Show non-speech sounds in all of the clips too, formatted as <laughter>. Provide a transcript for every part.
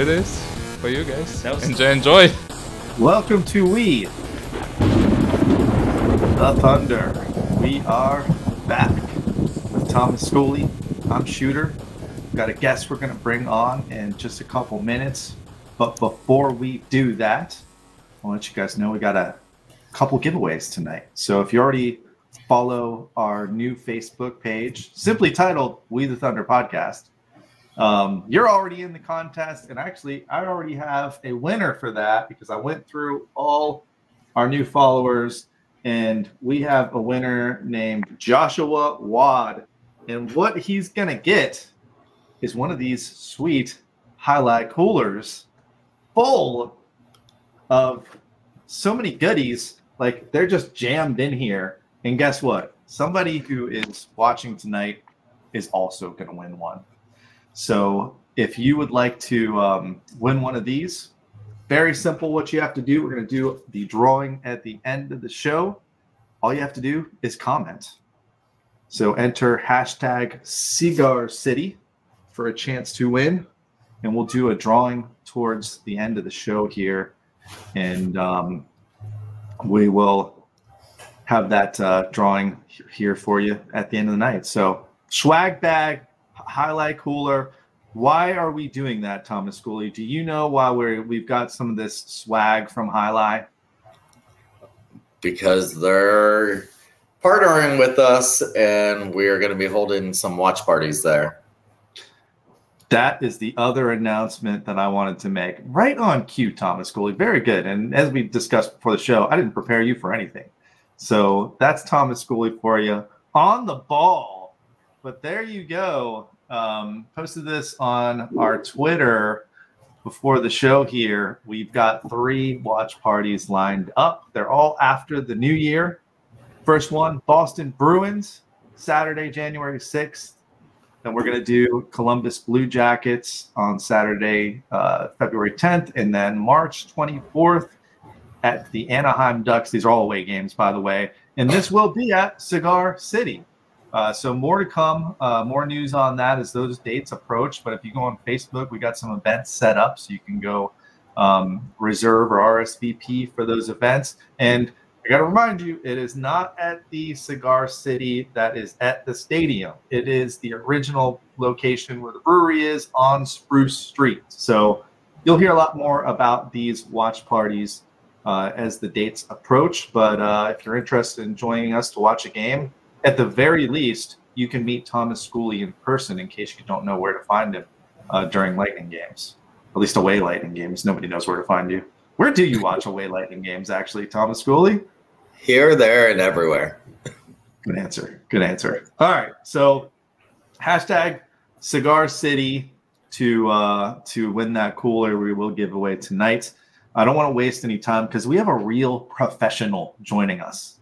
here it is for you guys. That was- Enjoy, enjoy. Welcome to We, the Thunder. We are back with Thomas Schooley. I'm Shooter. Got a guest we're going to bring on in just a couple minutes. But before we do that, I'll let you guys know we got a couple giveaways tonight. So if you already follow our new Facebook page, simply titled We the Thunder Podcast, um, you're already in the contest. And actually, I already have a winner for that because I went through all our new followers and we have a winner named Joshua Wad. And what he's to get is one of these sweet highlight coolers full of so many goodies. Like they're just jammed in here. And guess what? Somebody who is watching tonight is also going to win one. So if you would like to um, win one of these, very simple what you have to do. We're going to do the drawing at the end of the show. All you have to do is comment. So enter hashtag Cigar City for a chance to win. And we'll do a drawing towards the end of the show here. And um, we will have that uh, drawing here for you at the end of the night. So swag bag, highlight cooler. Why are we doing that, Thomas Schooley? Do you know why we're we've got some of this swag from Highlight? because they're partnering with us and we're going to be holding some watch parties there. That is the other announcement that I wanted to make. Right on cue, Thomas Schooley. Very good. And as we discussed before the show, I didn't prepare you for anything. So that's Thomas Schooley for you on the ball. But there you go. Um, posted this on our Twitter before the show here. We've got three watch parties lined up. They're all after the new year. First one, Boston Bruins, Saturday, January 6th. Then we're going to do Columbus Blue Jackets on Saturday, uh, February 10th, and then March 24th at the Anaheim Ducks. These are all away games, by the way. And this will be at Cigar City. Uh, so more to come, uh, more news on that as those dates approach. But if you go on Facebook, we got some events set up, so you can go um, reserve or RSVP for those events. And I got to remind you, it is not at the Cigar City that is at the stadium. It is the original location where the brewery is on Spruce Street. So you'll hear a lot more about these watch parties uh, as the dates approach. But uh, if you're interested in joining us to watch a game, at the very least, you can meet Thomas Schooley in person in case you don't know where to find him uh, during Lightning games, at least away Lightning games. Nobody knows where to find you. Where do you watch away Lightning games, actually, Thomas Schooley? Here, there, and everywhere. Good answer. Good answer. All right. So hashtag Cigar City to uh, to win that cooler we will give away tonight. I don't want to waste any time because we have a real professional joining us.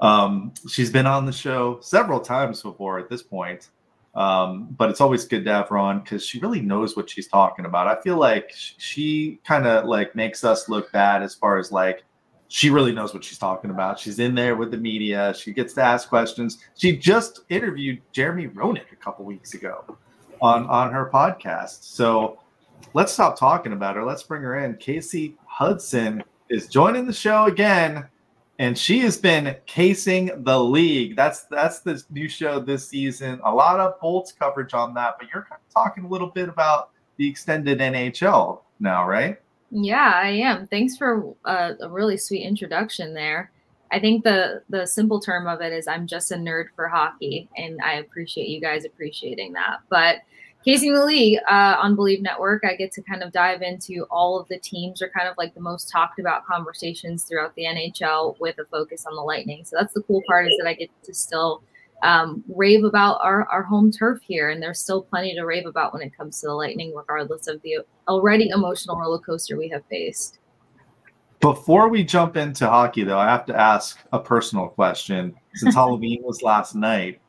Um, she's been on the show several times before at this point, um, but it's always good to have her on because she really knows what she's talking about. I feel like she kind of like makes us look bad as far as like she really knows what she's talking about. She's in there with the media. She gets to ask questions. She just interviewed Jeremy Roenick a couple weeks ago on on her podcast. So let's stop talking about her. Let's bring her in. Kasey Hudson is joining the show again, and she has been casing the league. That's that's the new show this season. A lot of Bolts coverage on that, but you're kind of talking a little bit about the extended NHL now, right? Yeah, I am. Thanks for uh, a really sweet introduction there. I think the the simple term of it is I'm just a nerd for hockey, and I appreciate you guys appreciating that. But Kasing the League uh, on Believe Network, I get to kind of dive into all of the teams or kind of like the most talked about conversations throughout the NHL with a focus on the Lightning. So that's the cool part is that I get to still um, rave about our, our home turf here, and there's still plenty to rave about when it comes to the Lightning, regardless of the already emotional roller coaster we have faced. Before we jump into hockey, though, I have to ask a personal question. Since <laughs> Halloween was last night,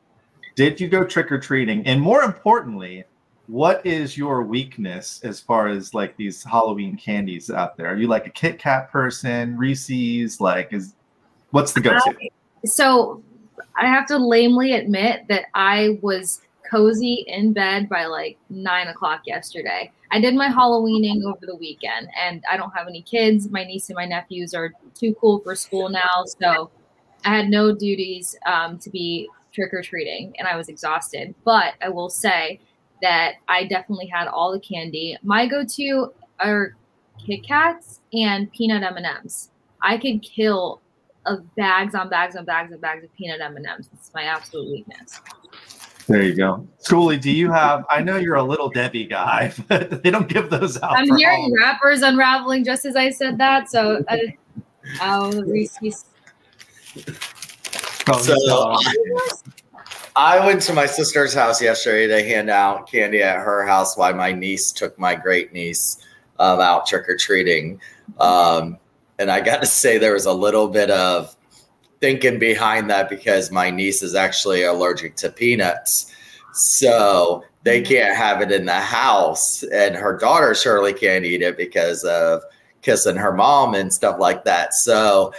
did you go trick or treating? And more importantly, what is your weakness as far as like these Halloween candies out there? Are you like a Kit Kat person, Reese's? Like, is what's the go-to? So I have to lamely admit that I was cozy in bed by like nine o'clock yesterday. I did my Halloweening over the weekend, and I don't have any kids. My niece and my nephews are too cool for school now, so I had no duties um, to be trick or treating, and I was exhausted. But I will say that I definitely had all the candy. My go-to are Kit Kats and peanut M&Ms. I could kill of bags on bags on bags and bags of peanut M&Ms. It's my absolute weakness. There you go. Schoolie, do you have? I know you're a little Debbie guy, <laughs> but they don't give those out. I'm hearing Halloween. rappers unraveling just as I said that. So, uh, oh, Reese's. Oh, So, no. I went to my sister's house yesterday to hand out candy at her house while my niece took my great niece um, out trick or treating. Um, and I got to say, there was a little bit of thinking behind that because my niece is actually allergic to peanuts. So they can't have it in the house. And her daughter surely can't eat it because of kissing her mom and stuff like that. So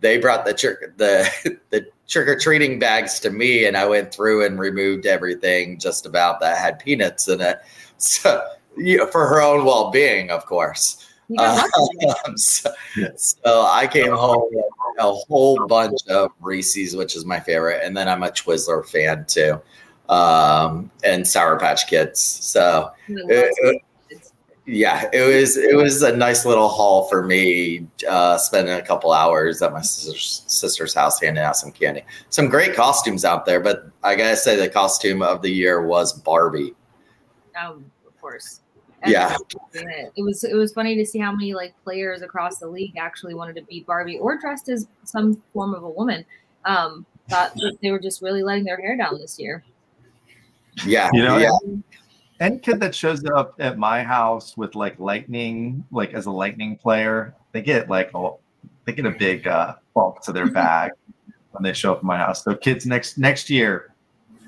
they brought the trick the <laughs> the trick or treating bags to me, and I went through and removed everything just about that had peanuts in it. <laughs> So you know, for her own well being, of course. <laughs> Um, so, so I came home with a whole bunch of Reese's, which is my favorite, and then I'm a Twizzler fan too, um, and Sour Patch Kids. So it- it- yeah, it was it was a nice little haul for me. Uh, spending a couple hours at my sister's, sister's house handing out some candy. Some great costumes out there, but I gotta say the costume of the year was Barbie. Um, of course. Yeah. It It was it was funny to see how many like players across the league actually wanted to be Barbie or dressed as some form of a woman. Um, thought that they were just really letting their hair down this year. Yeah, You know, yeah. Any kid that shows up at my house with like lightning, like as a lightning player, they get like oh, they get a big uh, bump to their <laughs> bag when they show up at my house. So kids next next year,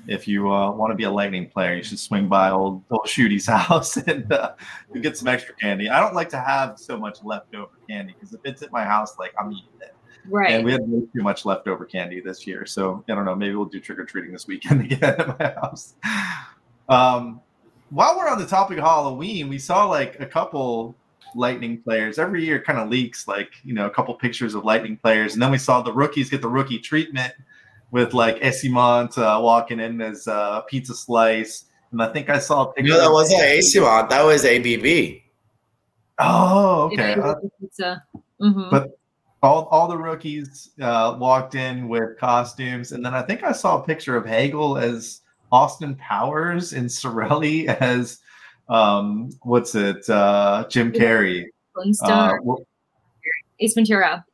if you uh, want to be a lightning player, you should swing by old old Shooty's <laughs> house and uh, get some extra candy. I don't like to have so much leftover candy because if it's at my house, like I'm eating it. Right. And we had way too much leftover candy this year. So I don't know. Maybe we'll do trick or treating this weekend <laughs> again at my house. Um, while we're on the topic of Halloween, we saw like a couple lightning players every year kind of leaks like you know a couple pictures of lightning players and then we saw the rookies get the rookie treatment with like Eyssimont uh, walking in as a pizza slice and i think i saw a picture No, that wasn't Eyssimont. That was ABB. oh okay Uh, get the pizza. Mhm. But all, all the rookies uh, walked in with costumes, and then I think I saw a picture of Hagel as Austin Powers and Cirelli as um, what's it, uh, Jim Carrey, Flintstone, uh, or Ace Ventura.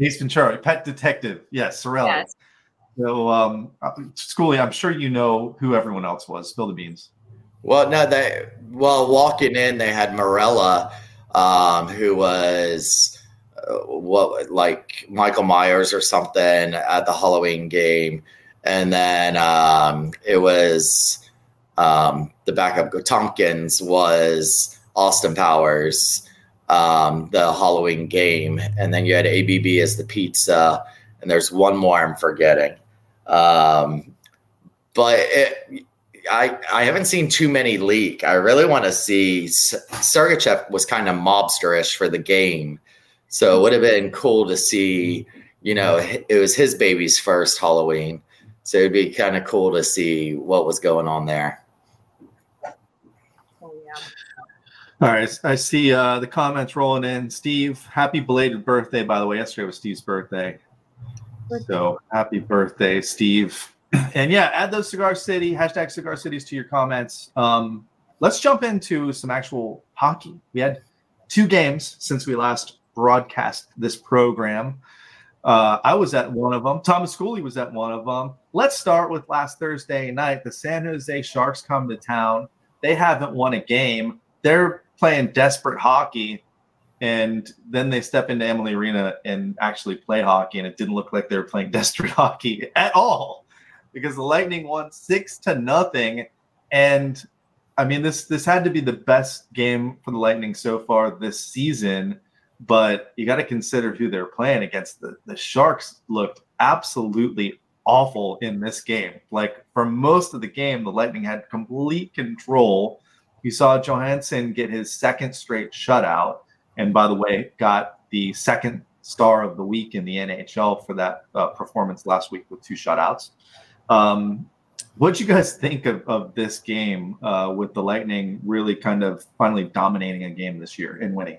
Ace Ventura, Pet Detective, yes, Cirelli. Yes. So, um, uh, Schoolie, I'm sure you know who everyone else was. Spill the beans. Well, no, they well walking in, they had Morella, um, who was uh, what like Michael Myers or something at the Halloween game, and then um, it was um, the backup Tomkins was Austin Powers, um, the Halloween game, and then you had ABB as the pizza, and there's one more I'm forgetting. Um, but it, I I haven't seen too many leak. I really want to see. Sergachev was kind of mobsterish for the game, so it would have been cool to see. You know, it was his baby's first Halloween, so it'd be kind of cool to see what was going on there. Oh yeah. All right, I see uh, the comments rolling in. Steve, happy belated birthday, by the way. Yesterday was Steve's birthday. So happy birthday, Steve. <clears throat> And yeah, add those Cigar City, hashtag Cigar Cities to your comments. Um, let's jump into some actual hockey. We had two games since we last broadcast this program. Uh, I was at one of them. Thomas Schooley was at one of them. Let's start with last Thursday night. The San Jose Sharks come to town. They haven't won a game. They're playing desperate hockey and then they step into Amalie Arena and actually play hockey, and it didn't look like they were playing <laughs> desperate hockey at all because the Lightning won six to nothing. And I mean, this this had to be the best game for the Lightning so far this season. But you got to consider who they're playing against. The the Sharks looked absolutely awful in this game. Like for most of the game, the Lightning had complete control. You saw Johansson get his second straight shutout, and by the way, got the second star of the week in the NHL for that uh, performance last week with two shutouts. Um, what you guys think of, of this game uh, with the Lightning really kind of finally dominating a game this year and winning?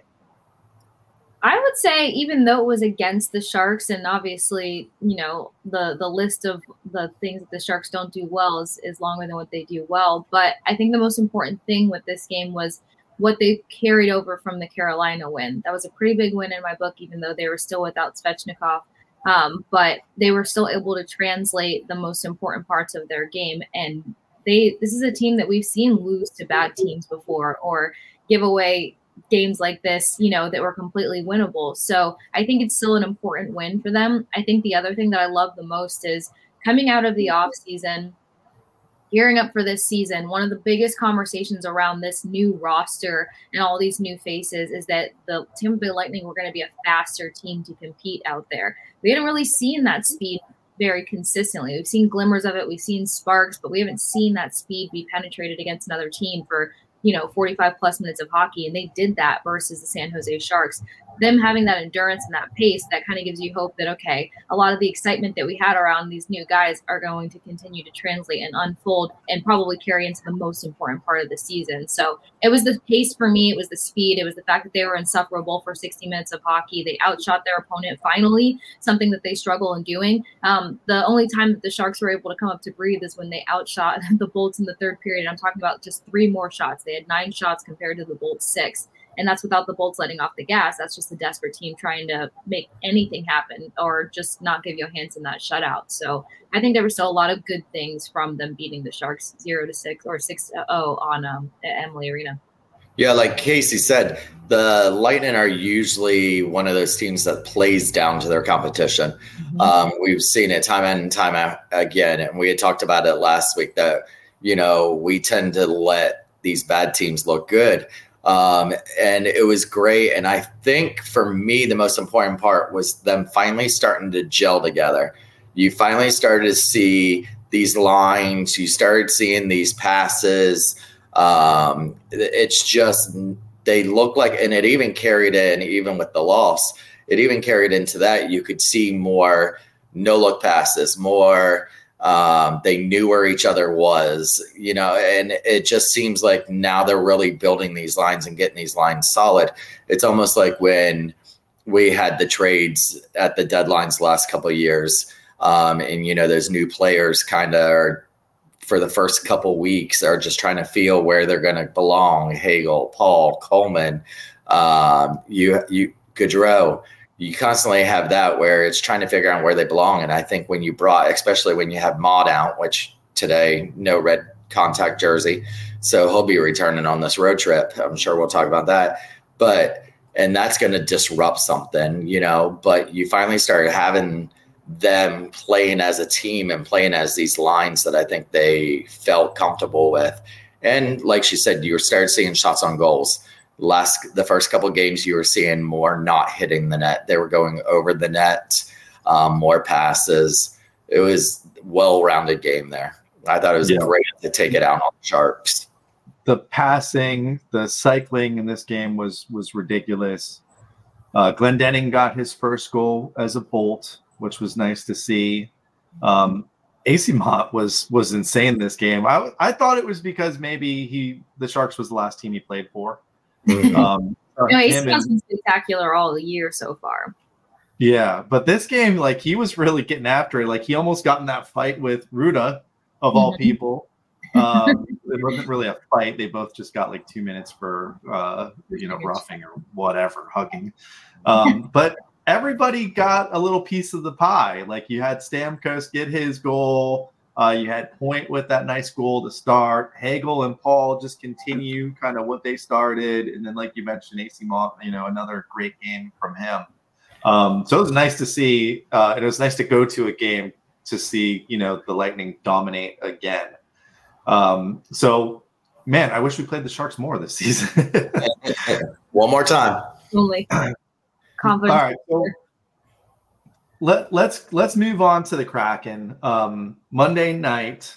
I would say even though it was against the Sharks, and obviously, you know, the the list of the things that the Sharks don't do well is, is longer than what they do well. But I think the most important thing with this game was what they carried over from the Carolina win. That was a pretty big win in my book, even though they were still without Svechnikov. Um, but they were still able to translate the most important parts of their game. And they this is a team that we've seen lose to bad teams before or give away games like this, you know, that were completely winnable. So I think it's still an important win for them. I think the other thing that I love the most is coming out of the off season, gearing up for this season. One of the biggest conversations around this new roster and all these new faces is that the Tampa Bay Lightning were going to be a faster team to compete out there. We hadn't really seen that speed very consistently. We've seen glimmers of it, we've seen sparks, but we haven't seen that speed be penetrated against another team for you know 45 plus minutes of hockey and they did that versus the san jose sharks them having that endurance and that pace that kind of gives you hope that okay a lot of the excitement that we had around these new guys are going to continue to translate and unfold and probably carry into the most important part of the season. So it was the pace for me it was the speed it was the fact that they were insufferable for 60 minutes of hockey. They outshot their opponent finally something that they struggle in doing. Um, the only time that the sharks were able to come up to breathe is when they outshot <laughs> the bolts in the third period. I'm talking about just three more shots. They had nine shots compared to the bolts six and that's without the Bolts letting off the gas. That's just a desperate team trying to make anything happen or just not give Johansson that shutout. So I think there were still a lot of good things from them beating the Sharks zero to six or six to zero on um, Amalie Arena. Yeah, like Kasey said, the Lightning are usually one of those teams that plays down to their competition. Mm-hmm. Um, we've seen it time and time again, and we had talked about it last week that you know we tend to let these bad teams look good. Um, and it was great. And I think for me, the most important part was them finally starting to gel together. You finally started to see these lines, you started seeing these passes. Um, it's just, they look like, and it even carried in, even with the loss, it even carried into that. You could see more no look passes, more um, they knew where each other was, you know, and it just seems like now they're really building these lines and getting these lines solid. It's almost like when we had the trades at the deadlines the last couple years, um, and you know those new players kind of are for the first couple weeks are just trying to feel where they're going to belong. Hagel, Paul, Coleman, um, you you Goodrow you constantly have that where it's trying to figure out where they belong. And I think when you brought, especially when you have Motte out, which today no red contact jersey, so he'll be returning on this road trip. I'm sure we'll talk about that, but and that's going to disrupt something, you know. But you finally started having them playing as a team and playing as these lines that I think they felt comfortable with. And like she said, you started seeing shots on goals last the first couple games you were seeing more not hitting the net they were going over the net um, more passes it was well-rounded game there i thought it was yeah. great to take it out on the sharks the passing the cycling in this game was was ridiculous uh, glendening got his first goal as a bolt which was nice to see um, Eyssimont was was insane this game. I I thought it was because maybe he the Sharks was the last team he played for. Mm-hmm. Um, no, he's been spectacular all the year so far. Yeah, but this game, like he was really getting after it. Like he almost got in that fight with Ruda, of all mm-hmm. people. <laughs> Um, it wasn't really a fight. They both just got like two minutes for uh, you know roughing or whatever, hugging. Um, but everybody got a little piece of the pie. Like you had Stamkos get his goal. Uh, you had Point with that nice goal to start. Hagel and Paul just continue kind of what they started, and then like you mentioned, Eyssimont, you know, another great game from him. Um, so it was nice to see, uh, and it was nice to go to a game to see, you know, the Lightning dominate again. Um, so, man, I wish we played the Sharks more this <laughs> season. <laughs> One more time. Only. <clears throat> All right. So, let let's let's move on to the Kraken. Um, Monday night,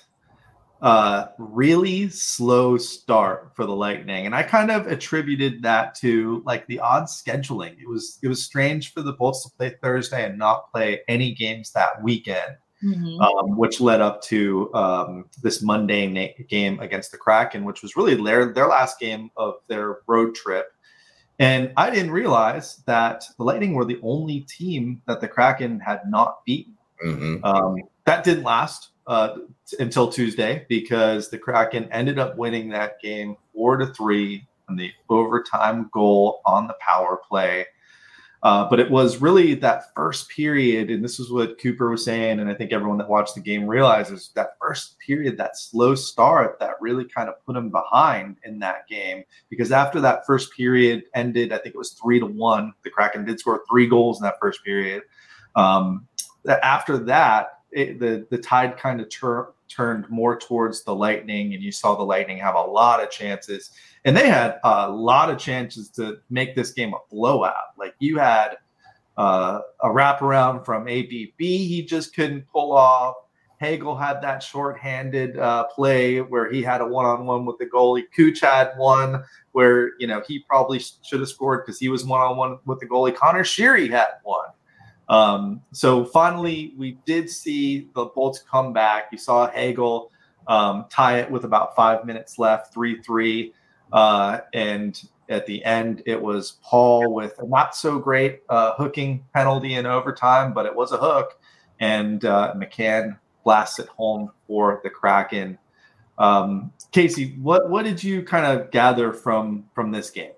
uh, really slow start for the Lightning, and I kind of attributed that to like the odd scheduling. It was it was strange for the Bolts to play Thursday and not play any games that weekend, mm-hmm. um, which led up to um, this Monday na- game against the Kraken, which was really their their last game of their road trip. And I didn't realize that the Lightning were the only team that the Kraken had not beaten. Mm-hmm. Um, that didn't last uh, until Tuesday because the Kraken ended up winning that game four to three on the overtime goal on the power play. Uh, but it was really that first period, and this is what Cooper was saying, and I think everyone that watched the game realizes that first period, that slow start, that really kind of put them behind in that game. Because after that first period ended, I think it was three to one. The Kraken did score three goals in that first period. Um, after that, it, the the tide kind of tur- turned more towards the Lightning, and you saw the Lightning have a lot of chances and they had a lot of chances to make this game a blowout. Like you had uh, a wraparound from ABB, he just couldn't pull off. Hagel had that short-handed uh, play where he had a one-on-one with the goalie. Cooch had one where you know he probably should have scored because he was one-on-one with the goalie. Conor Sheary had one. Um, so finally, we did see the Bolts come back. You saw Hagel um, tie it with about five minutes left, three-three. Uh, and at the end, it was Paul with a not so great uh, hooking penalty in overtime, but it was a hook. And uh, McCann blasts it home for the Kraken. Um, Kasey, what what did you kind of gather from from this game?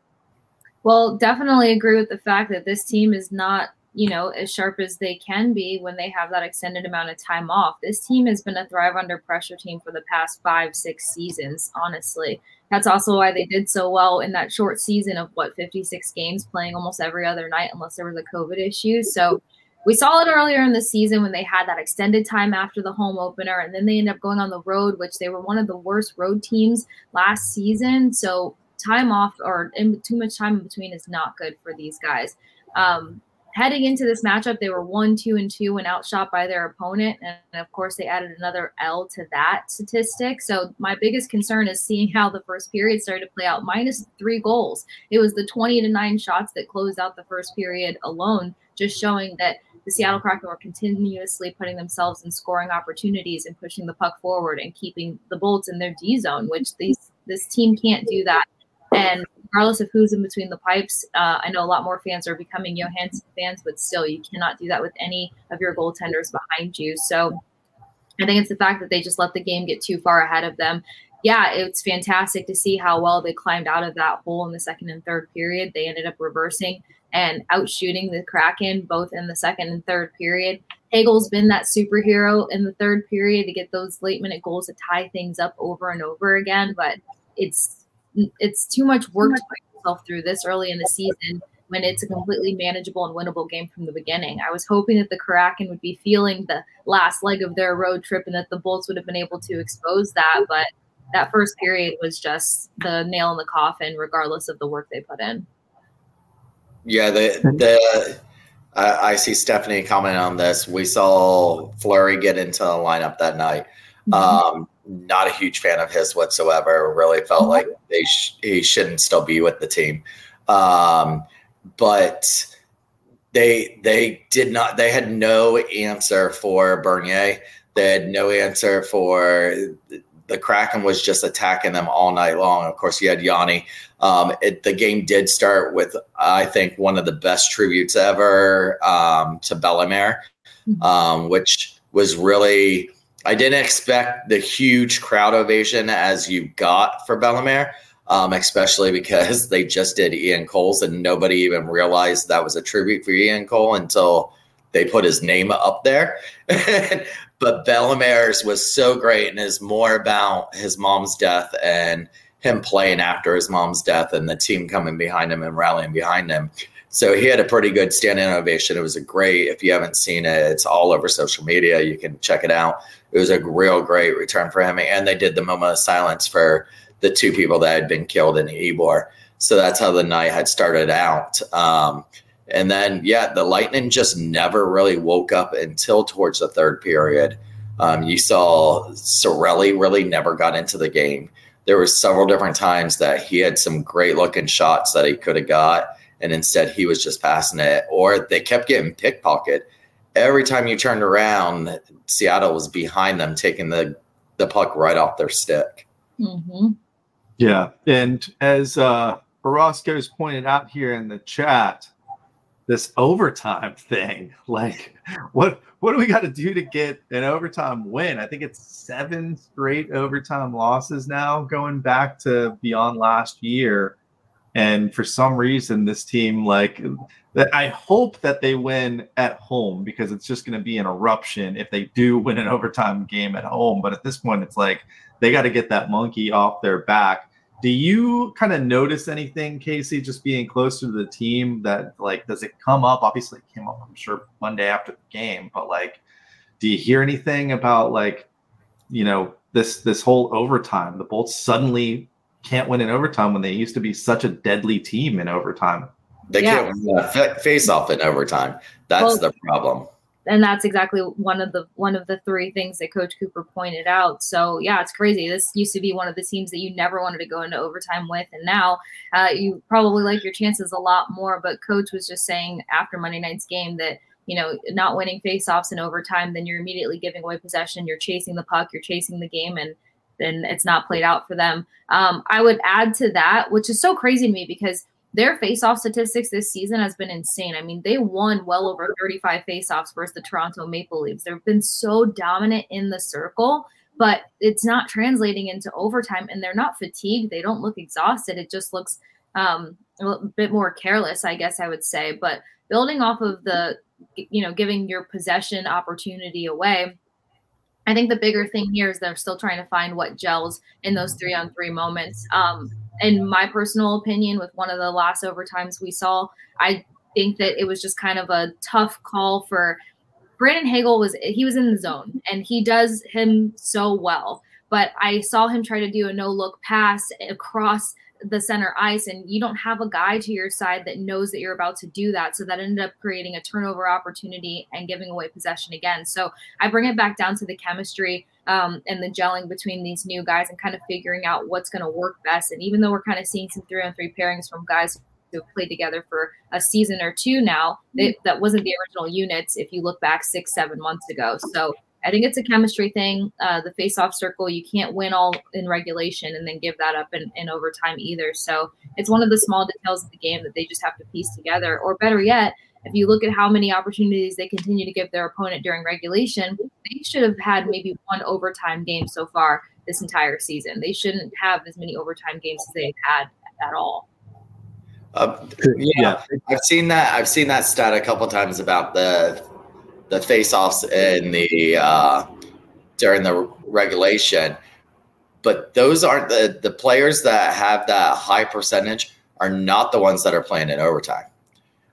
Well, definitely agree with the fact that this team is not you know, as sharp as they can be when they have that extended amount of time off. This team has been a thrive under pressure team for the past five, six seasons, honestly. That's also why they did so well in that short season of what, 56 games, playing almost every other night, unless there was a COVID issue. So we saw it earlier in the season when they had that extended time after the home opener, and then they ended up going on the road, which they were one of the worst road teams last season. So time off or in, too much time in between is not good for these guys. Um, heading into this matchup, they were one, two, and two when outshot by their opponent. And of course, they added another L to that statistic. So my biggest concern is seeing how the first period started to play out. Minus three goals. It was the 20 to nine shots that closed out the first period alone, just showing that the Seattle Kraken were continuously putting themselves in scoring opportunities and pushing the puck forward and keeping the Bolts in their D zone, which these this team can't do that. And regardless of who's in between the pipes. Uh, I know a lot more fans are becoming Johansson fans, but still, you cannot do that with any of your goaltenders behind you. So I think it's the fact that they just let the game get too far ahead of them. Yeah, it's fantastic to see how well they climbed out of that hole in the second and third period. They ended up reversing and outshooting the Kraken both in the second and third period. Hagel's been that superhero in the third period to get those late minute goals to tie things up over and over again, but it's it's too much work to put yourself through this early in the season when it's a completely manageable and winnable game from the beginning. I was hoping that the Kraken would be feeling the last leg of their road trip and that the Bolts would have been able to expose that, but that first period was just the nail in the coffin, regardless of the work they put in. Yeah, the the uh, I see Stephanie comment on this. We saw Fleury get into the lineup that night. Mm-hmm. Um, not a huge fan of his whatsoever. Really felt like they sh- he shouldn't still be with the team. Um, but they they did not. They had no answer for Bernier. They had no answer for the Kraken was just attacking them all night long. Of course, you had Yanni. Um, it, the game did start with, I think, one of the best tributes ever um, to Bellemare, mm-hmm. um, which was really I didn't expect the huge crowd ovation as you got for Bellemare, um, especially because <laughs> they just did Ian Cole's and nobody even realized that was a tribute for Ian Cole until they put his name up there. <laughs> but Bellemare's was so great and is more about his mom's death and him playing after his mom's death and the team coming behind him and rallying behind him. So he had a pretty good standing ovation. It was a great, if you haven't seen it, it's all over social media. You can check it out. It was a real great return for him. And they did the moment of silence for the two people that had been killed in Ybor. So that's how the night had started out. Um, And then, yeah, the Lightning just never really woke up until towards the third period. Um, you saw Cirelli really never got into the game. There were several different times that he had some great looking shots that he could have got, and instead he was just passing it, or they kept getting pickpocket. Every time you turned around, Seattle was behind them, taking the the puck right off their stick. Mm-hmm. Yeah, and as uh, Orozco's pointed out here in the chat, this overtime <laughs> thing, like what what do we got to do to get an overtime win? I think it's seven straight overtime losses now, going back to beyond last year. And for some reason, this team, like, I hope that they win at home because it's just going to be an eruption if they do <laughs> win an overtime game at home. But at this point, it's like they got to get that monkey off their back. Do you kind of notice anything, Kasey, just being closer to the team that like does it come up? Obviously, it came up, I'm sure, Monday after the game, but like, do you hear anything about like, you know, this this whole overtime? The Bolts suddenly can't win in overtime when they used to be such a deadly team in overtime. They yeah. can't win a face off in overtime. That's well, the problem and that's exactly one of the one of the three things that coach cooper pointed out so yeah it's crazy this used to be one of the teams that you never wanted to go into overtime with and now uh, you probably like your chances a lot more but coach was just saying after monday night's game that you know not winning faceoffs in overtime then you're immediately giving away possession you're chasing the puck you're chasing the game and then it's not played out for them um, i would add to that which is so crazy to me because their faceoff statistics this season has been insane. I mean, they won well over 35 faceoffs versus the Toronto Maple Leafs. They've been so dominant in the circle, but it's not translating into overtime and they're not fatigued. They don't look exhausted. It just looks um, a bit more careless, I guess I would say. But building off of the, you know, giving your possession opportunity away, I think the bigger thing here is they're still trying to find what gels in those three on three moments. Um, in my personal opinion, with one of the last overtimes we saw, I think that it was just kind of a tough call for Brandon Hagel was he was in the zone and he does him so well. But I saw him try to do a no look pass across the center ice and you don't have a guy to your side that knows that you're about to do that. So that ended up creating a turnover opportunity and giving away possession again. So i bring it back down to the chemistry um, and the gelling between these new guys and kind of figuring out what's going to work best. And even though we're kind of seeing some three on three pairings from guys who have played together for a season or two now they, that wasn't the original units if you look back six seven months ago. So I think it's a chemistry thing. Uh, the face-off circle, you can't win all in regulation and then give that up in, in overtime either. So it's one of the small details of the game that they just have to piece together. Or better yet, if you look at how many opportunities they continue to give their opponent during regulation, they should have had maybe one overtime game so far this entire season. They shouldn't have as many overtime games as they've had at all. Uh, yeah, yeah, I've seen that. I've seen that stat a couple times about the the face-offs in the uh, during the regulation. But those aren't the the players that have that high percentage are not the ones that are playing in overtime.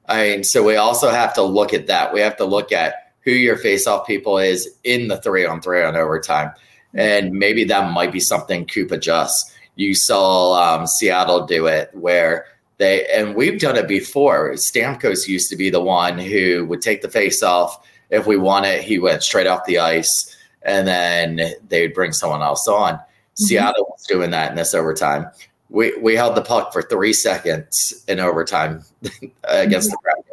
I mean, so we also have to look at that. We have to look at who your face-off people is in the three on three on overtime, and maybe that might be something Coop adjusts. You saw um, Seattle do it where they, and we've done it before. Stamkos used to be the one who would take the face off if we won it, he went straight off the ice, and then they would bring someone else on. Mm-hmm. Seattle was doing that in this overtime. We we held the puck for three seconds in overtime <laughs> against mm-hmm. the Kraken.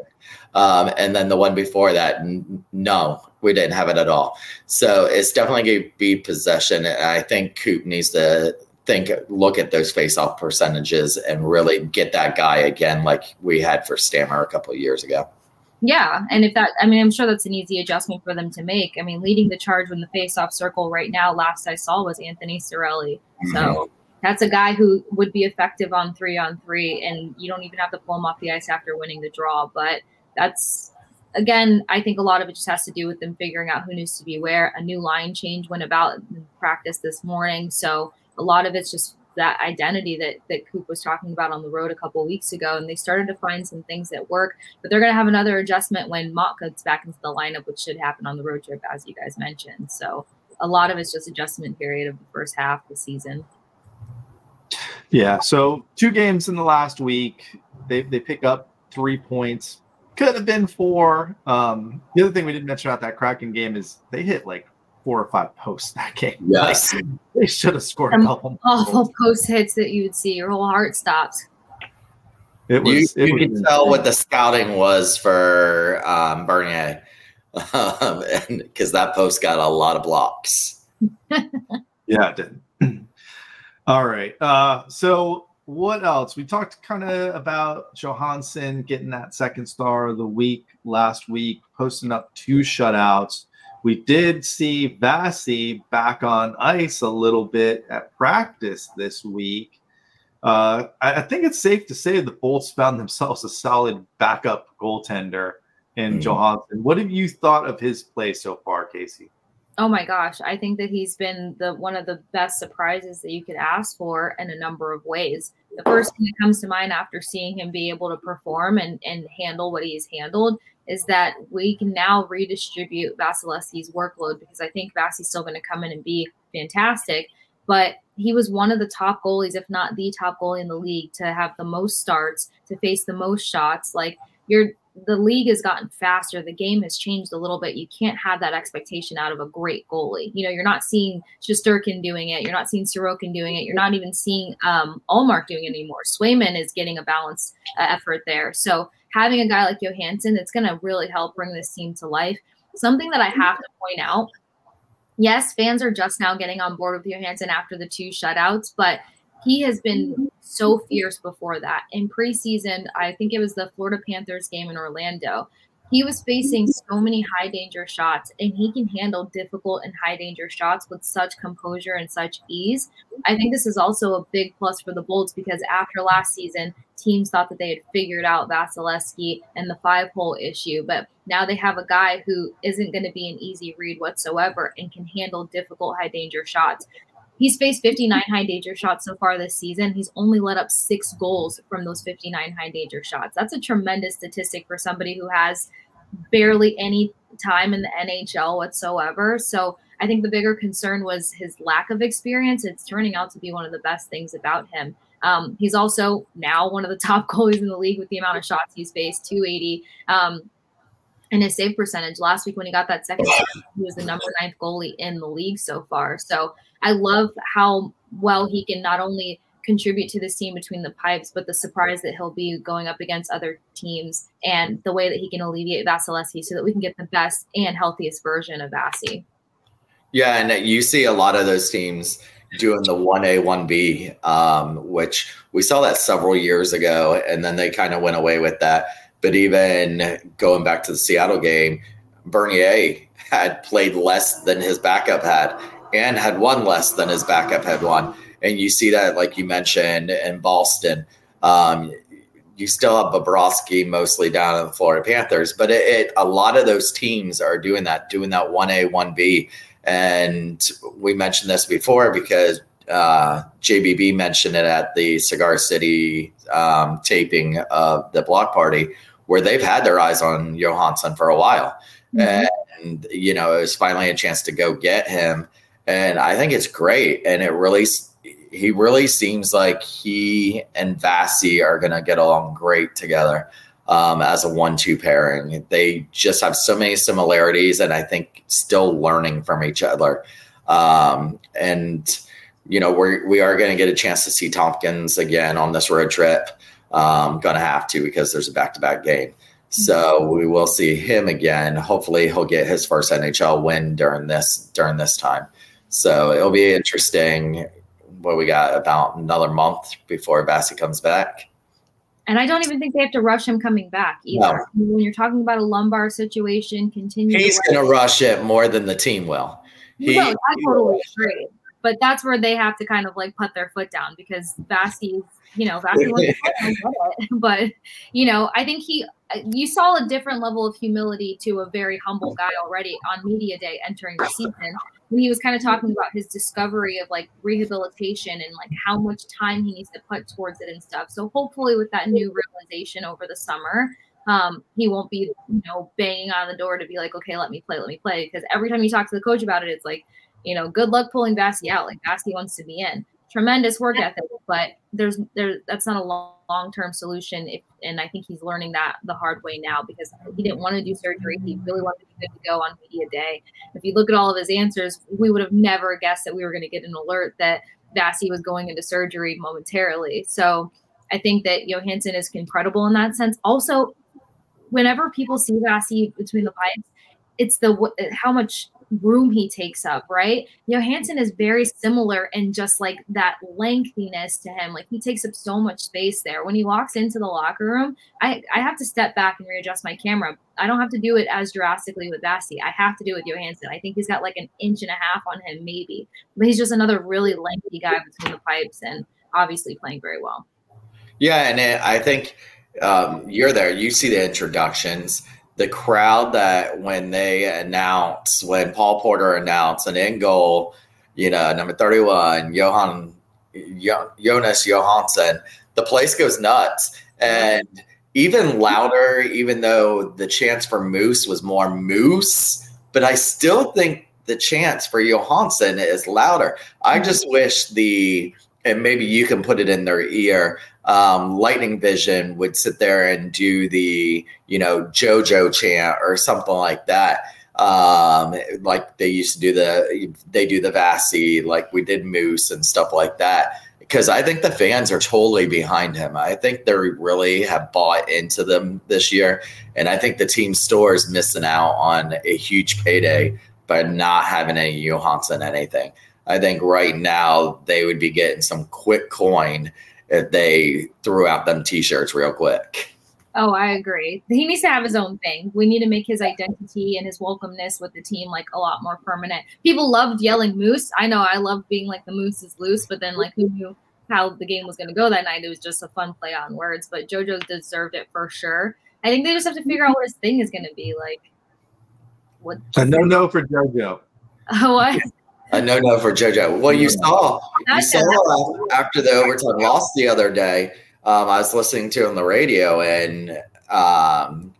Um, and then the one before that, n- no, we didn't have it at all. So it's definitely going to be possession. And I think Coop needs to think, look at those face-off percentages and really get that guy again, like we had for Stammer a couple of years ago. Yeah, and if that, I mean, I'm sure that's an easy adjustment for them to make. I mean, leading the charge when the face-off circle right now, last I saw was Anthony Cirelli. Mm-hmm. So that's a guy who would be effective on three on three, and you don't even have to pull him off the ice after winning the draw. But that's again, I think a lot of it just has to do with them figuring out who needs to be where. A new line change went about in practice this morning, so a lot of it's just that identity that that Coop was talking about on the road a couple weeks ago, and they started to find some things that work. But they're going to have another adjustment when Motte gets back into the lineup, which should happen on the road trip, as you guys mentioned. So a lot of it's just adjustment period of the first half of the season. Yeah. So two games in the last week, they they pick up three points. could have been four. Um, the other thing we didn't mention about that Kraken game is they hit like four or five posts that game. Yes. Like, they should have scored a couple. Awful post hits that you would see, your whole heart stops. It You, was. it you was can tell what the scouting was for um, Bernier <laughs> um, because that post got a lot of blocks. <laughs> Yeah, it did. <clears throat> All right. Uh, so what else? We talked kind of about Johansson getting that second star of the week last week, posting up two shutouts. We did see Vasi back on ice a little bit at practice this week. Uh, I, I think it's safe to say the Bolts found themselves a solid backup goaltender in Mhm. Johansson. What have you thought of his play so far, Kasey? Oh my gosh, I think that he's been the one of the best surprises that you could ask for in a number of ways. The first thing that comes to mind after seeing him be able to perform and, and handle what he's handled is that we can now redistribute Vasilevskiy's workload because I think Vasi's still going to come in and be fantastic. But he was one of the top goalies, if not the top goalie in the league, to have the most starts, to face the most shots. Like you're the league has gotten faster. The game has changed a little bit. You can't have that expectation out of a great goalie. You know, you're not seeing Shesterkin doing it. You're not seeing Sorokin doing it. You're not even seeing um, Ullmark doing it anymore. Swayman is getting a balanced uh, effort there. So having a guy like Johansson that's going to really help bring this team to life. Something that I have to point out. Yes, fans are just now getting on board with Johansson after the two shutouts, but he has been so fierce before that. In preseason, I think it was the Florida Panthers game in Orlando. He was facing so many high danger shots, and he can handle difficult and high danger shots with such composure and such ease. I think this is also a big plus for the Bolts because after last season, teams thought that they had figured out Vasilevskiy and the five hole issue, but now they have a guy who isn't going to be an easy read whatsoever and can handle difficult high danger shots. He's faced 59 high danger shots so far this season. He's only let up six goals from those 59 high danger shots. That's a tremendous statistic for somebody who has barely any time in the NHL whatsoever. So I think the bigger concern was his lack of experience. It's turning out to be one of the best things about him. Um, he's also now one of the <laughs> top goalies in the league with the amount of shots he's faced 280. Um, and his save percentage last week when he got that second, he was the number ninth goalie in the league so far. So I love how well he can not only contribute to this team between the pipes, but the surprise that he'll be going up against other teams and the way that he can alleviate Vasilevskiy so that we can get the best and healthiest version of Vasi. Yeah, and you see a lot of those teams doing the 1A, 1B, um, which we saw that several years ago, and then they kind of went away with that. But even going back to the Seattle game, Bernier had played less than his backup had and had one less than his backup had won. And you see that, like you mentioned, in Boston. Um, you still have Bobrovsky mostly down in the Florida Panthers, but it, it, a lot of those teams are doing that, doing that 1A, 1B. And we mentioned this before because uh, JBB mentioned it at the Cigar City um, taping of the block party, where they've had their eyes on Johansson for a while. Mm-hmm. And, you know, it was finally a chance to go get him. And I think it's great. And it really, he really seems like he and Vasi are going to get along great together um, as a one-two pairing. They just have so many similarities, and I think still learning from each other. Um, and you know, we're we are going to get a chance to see Tomkins again on this road trip. Um, going to have to because there's a back-to-back game. So we will see him again. Hopefully, he'll get his first NHL win during this during this time. So it'll be interesting. What we got about another month before Vasi comes back. And I don't even think they have to rush him coming back either. No. When you're talking about a lumbar situation, continue. He's going to rush it more than the team will. He, no, I totally agree. But that's where they have to kind of like put their foot down because Vasi's, you know, Vasi <laughs> it. <laughs> But, you know, I think he, you saw a different level of humility to a very humble guy already on media day entering the season when he was kind of talking about his discovery of like rehabilitation and like how much time he needs to put towards it and stuff. So hopefully with that new realization over the summer, um, he won't be, you know, banging on the door to be like, okay, let me play, let me play. Because every time you talk to the coach about it, it's like, you know, good luck pulling Vasi out. Like Vasi wants to be in. Tremendous work ethic, but there's there that's not a long term solution. If, and I think he's learning that the hard way now because he didn't want to do surgery. He mm-hmm. really wanted to be good to go on media day. If you look at all of his answers, we would have never guessed that we were going to get an alert that Vasi was going into surgery momentarily. So I think that Johansson is incredible in that sense. Also, whenever people see Vasi between the pipes, it's the how much room he takes up, right? Johansson is very similar in just like that lengthiness to him. Like he takes up so much space there. When he walks into the locker room, I, I have to step back and readjust my camera. I don't have to do it as drastically with Vasi. I have to do it with Johansson. I think he's got like an inch and a half on him, maybe. But he's just another really lengthy guy between the pipes and obviously playing very well. Yeah, and I think um, you're there. You see the introductions the crowd that when they announce when Paul Porter announced an end goal, you know, number 31, Johan Jonas Johansson, the place goes nuts. And even louder, even though the chance for Moose was more Moose, but I still think the chance for Johansson is louder. I just wish the and maybe you can put it in their ear um, Lightning Vision would sit there and do the, you know, JoJo chant or something like that. Um, like they used to do the, they do the Vasi, like we did Moose and stuff like that. Because I think the fans are totally behind him. I think they really have bought into them this year. And I think the team store is missing out on a huge payday by not having any Johansson anything. I think right now they would be getting some quick coin if they threw out them t-shirts real quick. Oh, I agree. He needs to have his own thing. We need to make his identity and his welcomeness with the team like a lot more permanent. People loved yelling moose. I know I loved being like the moose is loose, but then like who knew how the game was going to go that night? It was just a fun play on words, but JoJo deserved it for sure. I think they just have to figure out what his thing is going to be like. What? A no no for JoJo. Oh, <laughs> what? A no no for JoJo. Well, you saw you saw after the overtime loss the other day. Um, I was listening to on the radio, and um,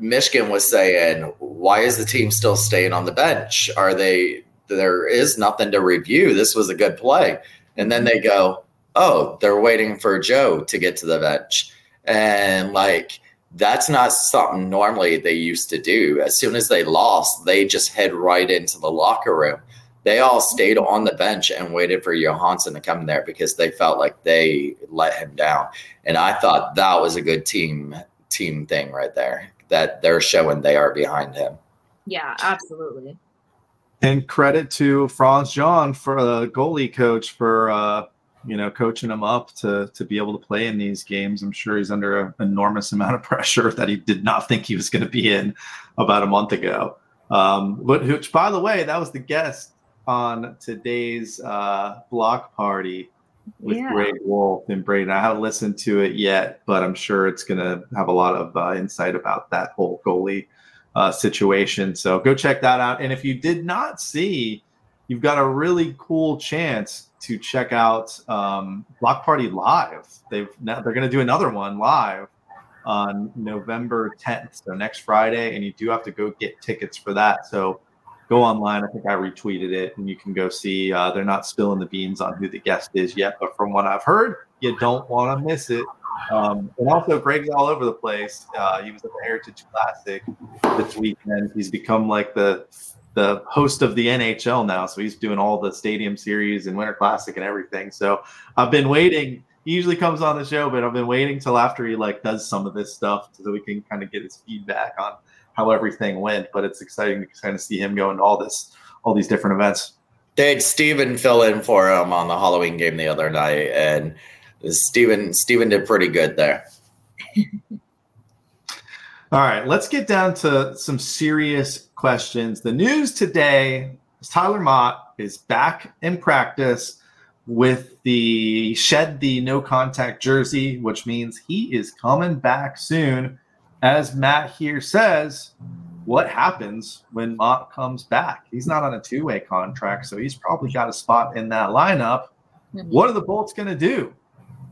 Mishkin was saying, "Why is the team still staying on the bench? Are they? There is nothing to review. This was a good play." And then they go, "Oh, they're waiting for Joe to get to the bench," and like that's not something normally they used to do. As soon as they lost, they just head right into the locker room they all stayed on the bench and waited for Johansson to come there because they felt like they let him down. And I thought that was a good team team thing right there that they're showing they are behind him. Yeah, absolutely. And credit to Frantz Jean for the goalie coach for uh, you know coaching him up to to be able to play in these games. I'm sure he's under an enormous amount of <laughs> pressure that he did not think he was going to be in about a month ago. Um, but which, by the way, that was the guest on today's uh, block party with yeah. Greg Wolf and Braden. I haven't listened to it yet, but I'm sure it's going to have a lot of uh, insight about that whole goalie uh, situation. So go check that out. And if you did not see, you've got a really cool chance to check out um, Block Party Live. They've now they're going to do another one live on November 10th, so next Friday, and you do have to go get tickets for that. So go online. I think I retweeted it, and you can go see. Uh, they're not spilling the beans on who the guest is yet, but from what I've heard, you don't want to miss it. Um, and also, Greg's all over the place. Uh, he was at the Heritage Classic this weekend. He's become like the the host of the NHL now, so he's doing all the Stadium Series and Winter Classic and everything. So I've been waiting. He usually comes on the show, but I've been waiting till after he like does some of this stuff so we can kind of get his feedback on how everything went. But it's exciting to kind of see him go into all this, all these different events. They had Steven fill in for him on the Halloween game the other night, and Steven Steven did pretty good there. <laughs> all right, let's get down to some serious questions. The news today is Tyler Motte is back in practice with the shed the no contact jersey, which means he is coming back soon as Matt here says, what happens when Motte comes back? He's not on a two way contract, so he's probably got a spot in that lineup. Mm-hmm. What are the Bolts going to do?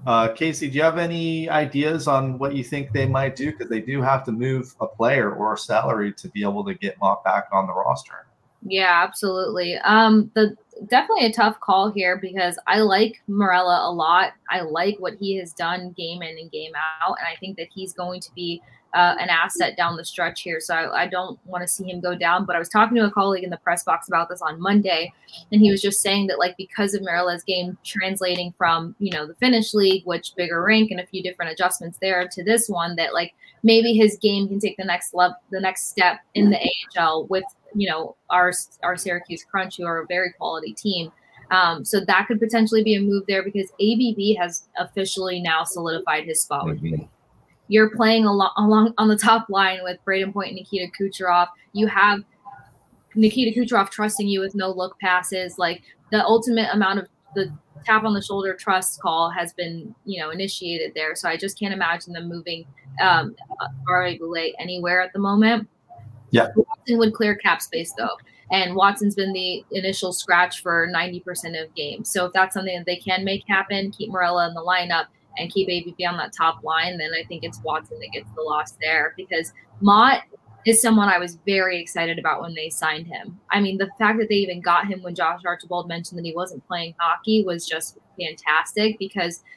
Uh, Kasey, do you have any ideas on what you think they might do? Because they do have to move a player or a salary to be able to get Motte back on the roster. Yeah, absolutely. Um, the definitely a tough call here because I like Morella a lot. I like what he has done game in and game out, and I think that he's going to be uh, an asset down the stretch here. So I, I don't want to see him go down. But I was talking to a colleague in the press box about this on Monday, and he was just saying that like because of Morella's game translating from you know the Finnish league, which bigger rank and a few different adjustments there, to this one, that like maybe his game can take the next level, the next step in the AHL with you know our our Syracuse Crunch, who are a very quality team. Um, so that could potentially be a move there because ABB has officially now solidified his spot mm-hmm. You're playing along, along on the top line with Brayden Point and Nikita Kucherov. You have Nikita Kucherov trusting you with no look passes. Like the ultimate amount of the tap on the shoulder trust call has been, you know, initiated there. So I just can't imagine them moving um, anywhere at the moment. Yeah. Watson would clear cap space though. And Watson's been the initial scratch for 90% of games. So if that's something that they can make happen, keep Morella in the lineup and keep ABB on that top line, then I think it's Watson that gets the loss there because Motte is someone I was very excited about when they signed him. I mean, the fact that they even got him when Josh Archibald mentioned that he wasn't playing hockey was just fantastic because –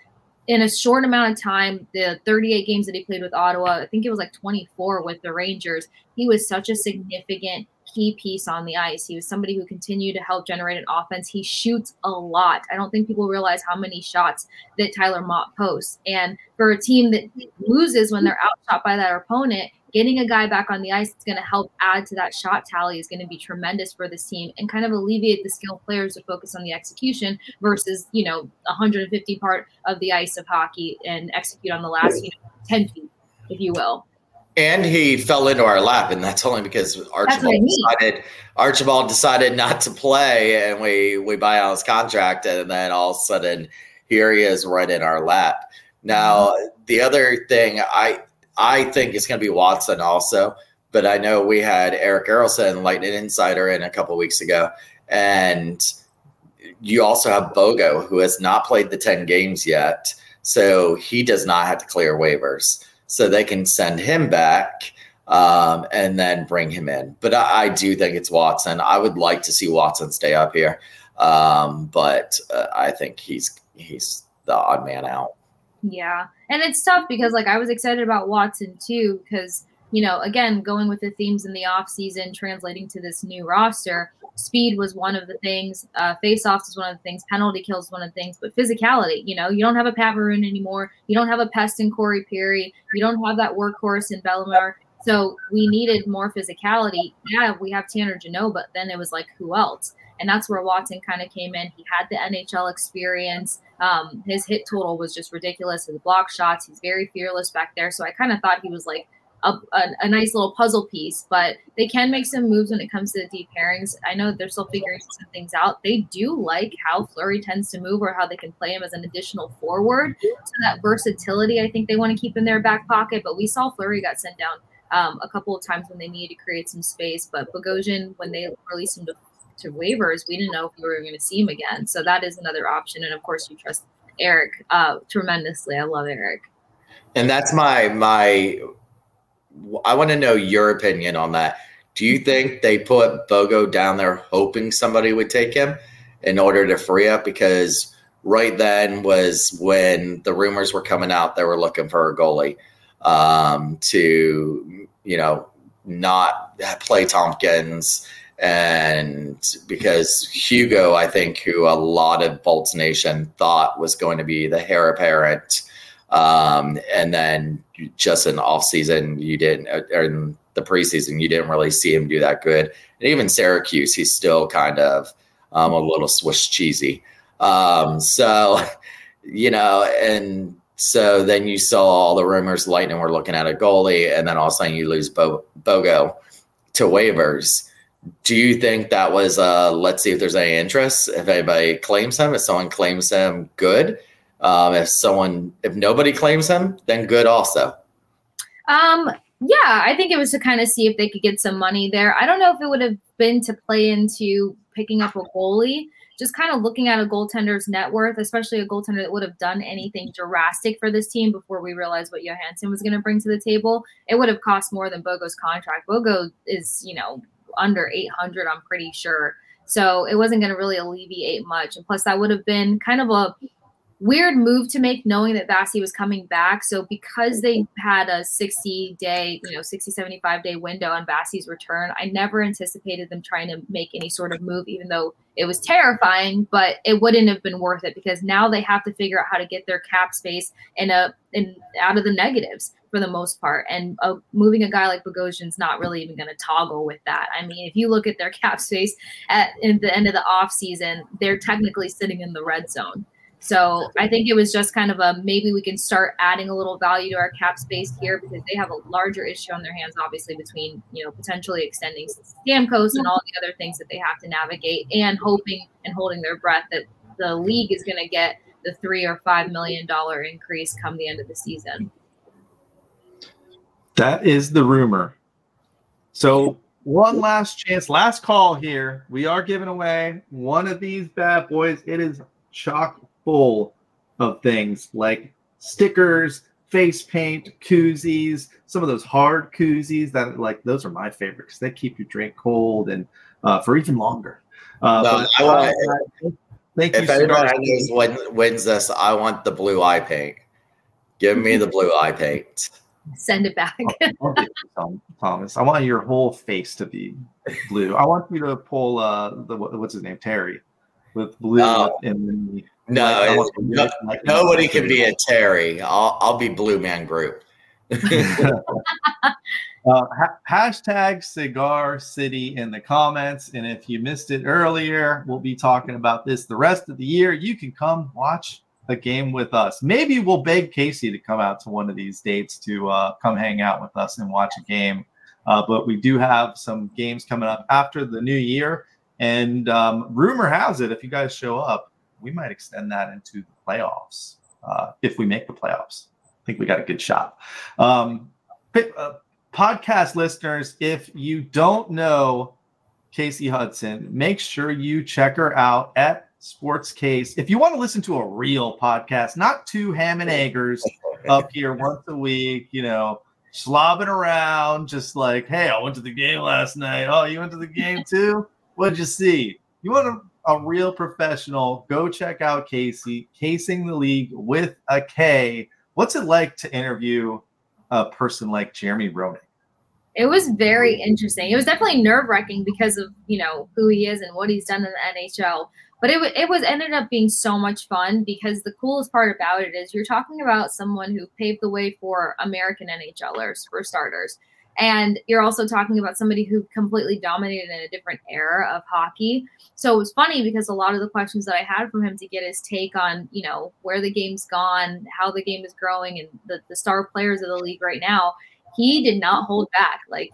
in a short amount of time, the 38 games that he played with Ottawa, I think it was like 24 with the Rangers, he was such a significant key piece on the ice. He was somebody who continued to help generate an offense. He shoots a lot. I don't think people realize how many shots that Tyler Motte posts. And for a team that loses when they're outshot by their opponent, getting a guy back on the ice that's going to help add to that shot tally is going to be tremendous for this team and kind of alleviate the skilled players to focus on the execution versus, you know, 150 part of the ice of hockey and execute on the last, you know, 10 feet, if you will. And he fell into our lap, and that's only because Archibald I mean. decided Archibald decided not to play, and we we buy out his contract, and then all of a sudden here he is right in our lap. Now, mm-hmm. the other thing I I think is going to be Watson also, but I know we had Erik Erlendsson, Lightning Insider, in a couple weeks ago, and you also have Bogo, who has not played the ten games yet, so he does not have to clear waivers, so they can send him back. Um, and then bring him in. But I, I, do think it's Watson. I would like to see Watson stay up here, um, but uh, I think he's he's the odd man out. Yeah. And it's tough because like I was excited about Watson too, because you know, again, going with the themes in the off season, translating to this new roster, speed was one of the things, uh, face offs is one of the things, penalty kills one of the things, but physicality, you know, you don't have a Pat Maroon anymore. You don't have a pest in Corey Perry. You don't have that workhorse in Bellemare. So we needed more physicality. Yeah, we have Tanner Jeannot, but then it was like, who else? And that's where Watson kind of came in. He had the NHL experience. Um, his hit total was just ridiculous. His block shots, he's very fearless back there. So I kind of thought he was like a, a, a, nice little puzzle piece, but they can make some moves when it comes to the deep pairings. I know they're still figuring some things out. They do like how Fleury tends to move or how they can play him as an additional forward. So that versatility, I think they want to keep in their back pocket. But we saw Fleury got sent down um, a couple of times when they needed to create some space. But Bogosian, when they released him to to waivers, we didn't know if we were going to see him again. So that is another option. And of course, you trust Eric uh, tremendously. I love Eric. And that's my my. I want to know your opinion on that. Do you think they put Bogo down there hoping somebody would take him in order to free up? Because right then was when the rumors were coming out they were looking for a goalie um, to, you know, not play Tomkins and because Hugo, I think, who a lot of Bolts Nation thought was going to be the heir apparent, um, and then just in off season, you didn't, or in the preseason, you didn't really see him do that good. And even Syracuse, he's still kind of um, a little Swiss cheesy. Um, so, <laughs> you know, and so then you saw all the rumors Lightning were looking at a goalie, and then all of a sudden you lose Bo- Bogo to waivers do you think that was uh let's see if there's any interest if anybody claims him if someone claims him good um if someone if nobody claims him then good also um yeah i think it was to kind of see if they could get some money there i don't know if it would have been to play into picking up a goalie just kind of looking at a goaltender's net worth, especially a goaltender that would have done anything drastic for this team before we realized what Johansson was going to bring to the table, it would have cost more than Bogo's contract. Bogo is, you know, under 800, I'm pretty sure. So it wasn't going to really alleviate much. And plus, that would have been kind of a weird move to make knowing that Vasi was coming back. So because they had a 60 day, you know, 60, 75 day window on Vasi's return, I never anticipated them trying to make any sort of move, even though it was terrifying, but it wouldn't have been worth it because now they have to figure out how to get their cap space in a in out of the negatives for the most part. And uh, moving a guy like Bogosian's not really even going to toggle with that. I mean, if you look at their <laughs> cap space at, at the end of the off season, they're technically sitting in the red zone. So I think it was just kind of a maybe we can start adding a little value to our cap space here because they have a larger issue on their hands, obviously, between you know potentially extending Stamkos and all the other things that they have to navigate, and hoping and holding their breath that the league is going to get the three or five million dollar increase come the end of the season. That is the rumor. So one last chance, last call here. We are giving away one of these bad boys. It is chock full of things like stickers, face paint, koozies, some of those hard koozies that like those are my favorite because they keep your drink cold and uh, for even longer. Uh, No, but, I want- uh, thank you If so anyone much. win, wins this, I want the blue eye paint. Give me the blue eye paint. Send it back. I'll get you some, Thomas. I want your whole face to be blue. I want you to pull uh the what's his name Terry with blue No. and then No, like, it- no- like, nobody can be a Terry. I'll I'll be Blue Man Group. <laughs> uh, ha- hashtag cigar city in the comments and if you missed it earlier we'll be talking about this the rest of the year you can come watch a game with us maybe we'll beg kasey to come out to one of these dates to uh, come hang out with us and watch a game uh, but we do have some games coming up after the new year and um, rumor has it if you guys show up we might extend that into the playoffs uh, if we make the playoffs i think we got a good shot um, uh, podcast listeners, if you don't know Kasey Hudson, make sure you check her out at Sports Kase. If you want to listen to a real podcast, not two ham and eggers up here once a week, you know, slobbing around, just like, hey, I went to the game last night. Oh, you went to the game too? What'd you see? You want a, a real professional? Go check out Kasey, Kasing the League with a K. What's it like to interview a person like Jeremy Roenick? It was very interesting. It was definitely nerve wracking because of you know who he is and what he's done in the NHL. But it, it was ended up being so much fun because the coolest part about it is you're talking about someone who paved the way for American NHLers for starters, and you're also talking about somebody who completely dominated in a different era of hockey. So it was funny because a lot of the questions that I had from him to get his take on you know where the game's gone, how the game is growing, and the, the star players of the league right now he did not hold back. Like,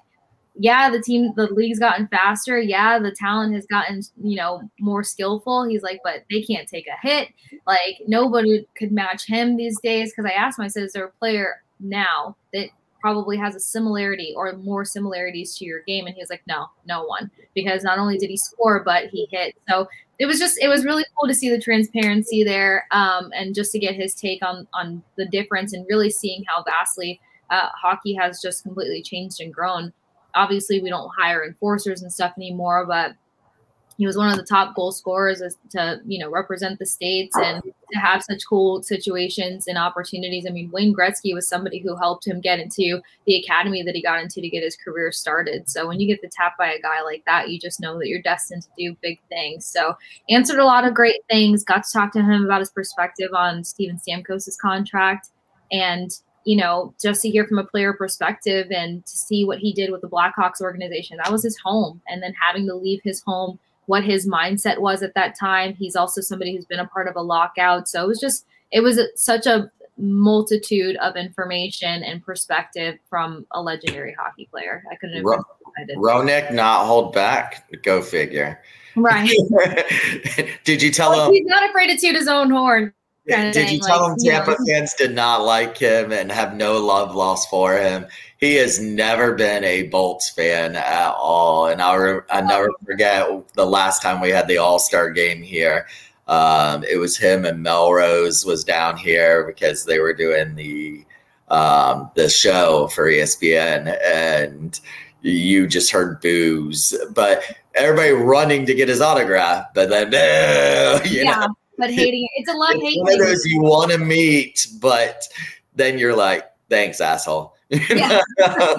yeah, the team, the league's gotten faster. Yeah, the talent has gotten, you know, more skillful. He's like, but they can't take a hit. Like, nobody could match him these days. Because I asked him, I said, is there a player now that probably has a similarity or more similarities to your game? And he was like, no, no one. Because not only did he score, but he hit. So it was just, it was really cool to see the transparency there, um, and just to get his take on on the difference and really seeing how vastly uh, hockey has just completely changed and grown. Obviously, we don't hire enforcers and stuff anymore, but he was one of the top goal scorers to you know represent the states and to have such cool situations and opportunities. I mean, Wayne Gretzky was somebody who helped him get into the academy that he got into to get his career started. So when you get the tap by a guy like that, you just know that you're destined to do big things. So answered a lot of great things. Got to talk to him about his perspective on Steven Stamkos's contract and you know, just to hear from a player perspective and to see what he did with the Blackhawks organization. That was his home. And then having to leave his home, what his mindset was at that time. He's also somebody who's been a part of a lockout. So it was just, it was a, such a multitude of information and perspective from a legendary hockey player. I couldn't have Ro- Roenick not hold back. Go figure. Right. <laughs> did you tell Like, him? he's not afraid to toot his own horn. Did you tell like, him you Tampa know. fans did not like him and have no love lost for him? He has never been a Bolts fan at all, and I re- I never forget the last time we had the All Star game here. Um, it was him and Melrose was down here because they were doing the um, the show for ESPN, and you just heard boos. But everybody running to get his autograph, but then no, <laughs> you yeah, know, but hating it. It's a love hate one of those you want to meet, but then you're like, thanks, asshole. Yeah. <laughs>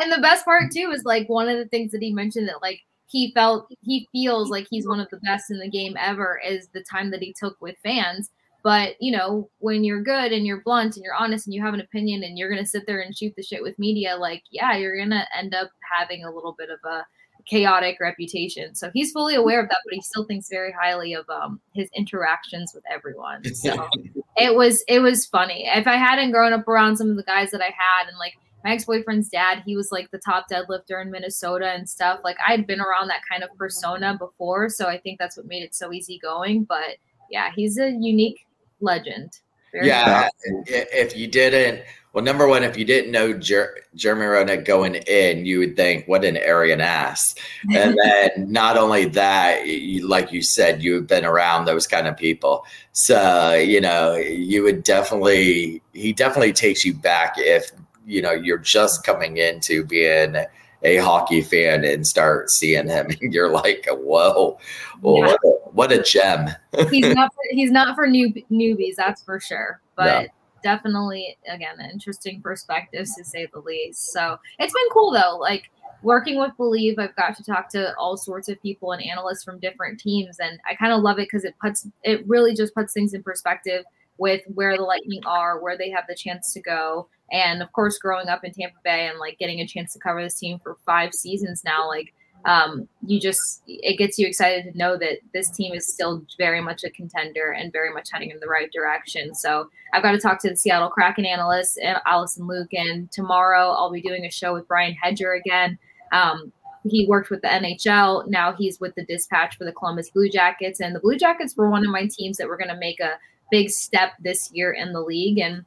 And the best part too is like one of the things that he mentioned that like he felt he feels like he's one of the best in the game ever is the time that he took with fans. But you know, when you're good and you're blunt and you're honest and you have an opinion and you're gonna sit there and shoot the shit with media, like yeah, you're gonna end up having a little bit of a chaotic reputation. So he's fully aware of that, but he still thinks very highly of um his interactions with everyone. <laughs> So it was it was funny. If I hadn't grown up around some of the guys that I had and like my ex-boyfriend's dad, he was like the top deadlifter in Minnesota and stuff. Like I'd been around that kind of persona before, so I think that's what made it so easy going. But yeah, he's a unique legend. Very yeah, if you didn't, well, number one, if you didn't know Jer- Jeremy Roenick going in, you would think, what an arrogant ass. And <laughs> then not only that, you, like you said, you've been around those kind of people. So, you know, you would definitely, he definitely takes you back if, you know, you're just coming into being a hockey fan and start seeing him <laughs> and you're like, whoa, Yeah. what, what a gem. he's not <laughs> for, he's not for new newbies, that's for sure. But Yeah. definitely, again, an interesting perspectives to say the least. So it's been cool though. Like working with Believe, I've got to talk to all sorts of people and analysts from different teams, and I kind of love it because it puts it really just puts things in perspective with where the Lightning are, where they have the chance to go. And of course, growing up in Tampa Bay and like getting a chance to cover this team for five seasons now, like um, you just it gets you excited to know that this team is still very much a contender and very much heading in the right direction. So I've got to talk to the Seattle Kraken analyst and Allison Luke, and tomorrow I'll be doing a show with Brian Hedger again. Um, he worked with the NHL. Now he's with the Dispatch for the Columbus Blue Jackets, and the Blue Jackets were one of my teams that were going to make a big step this year in the league, and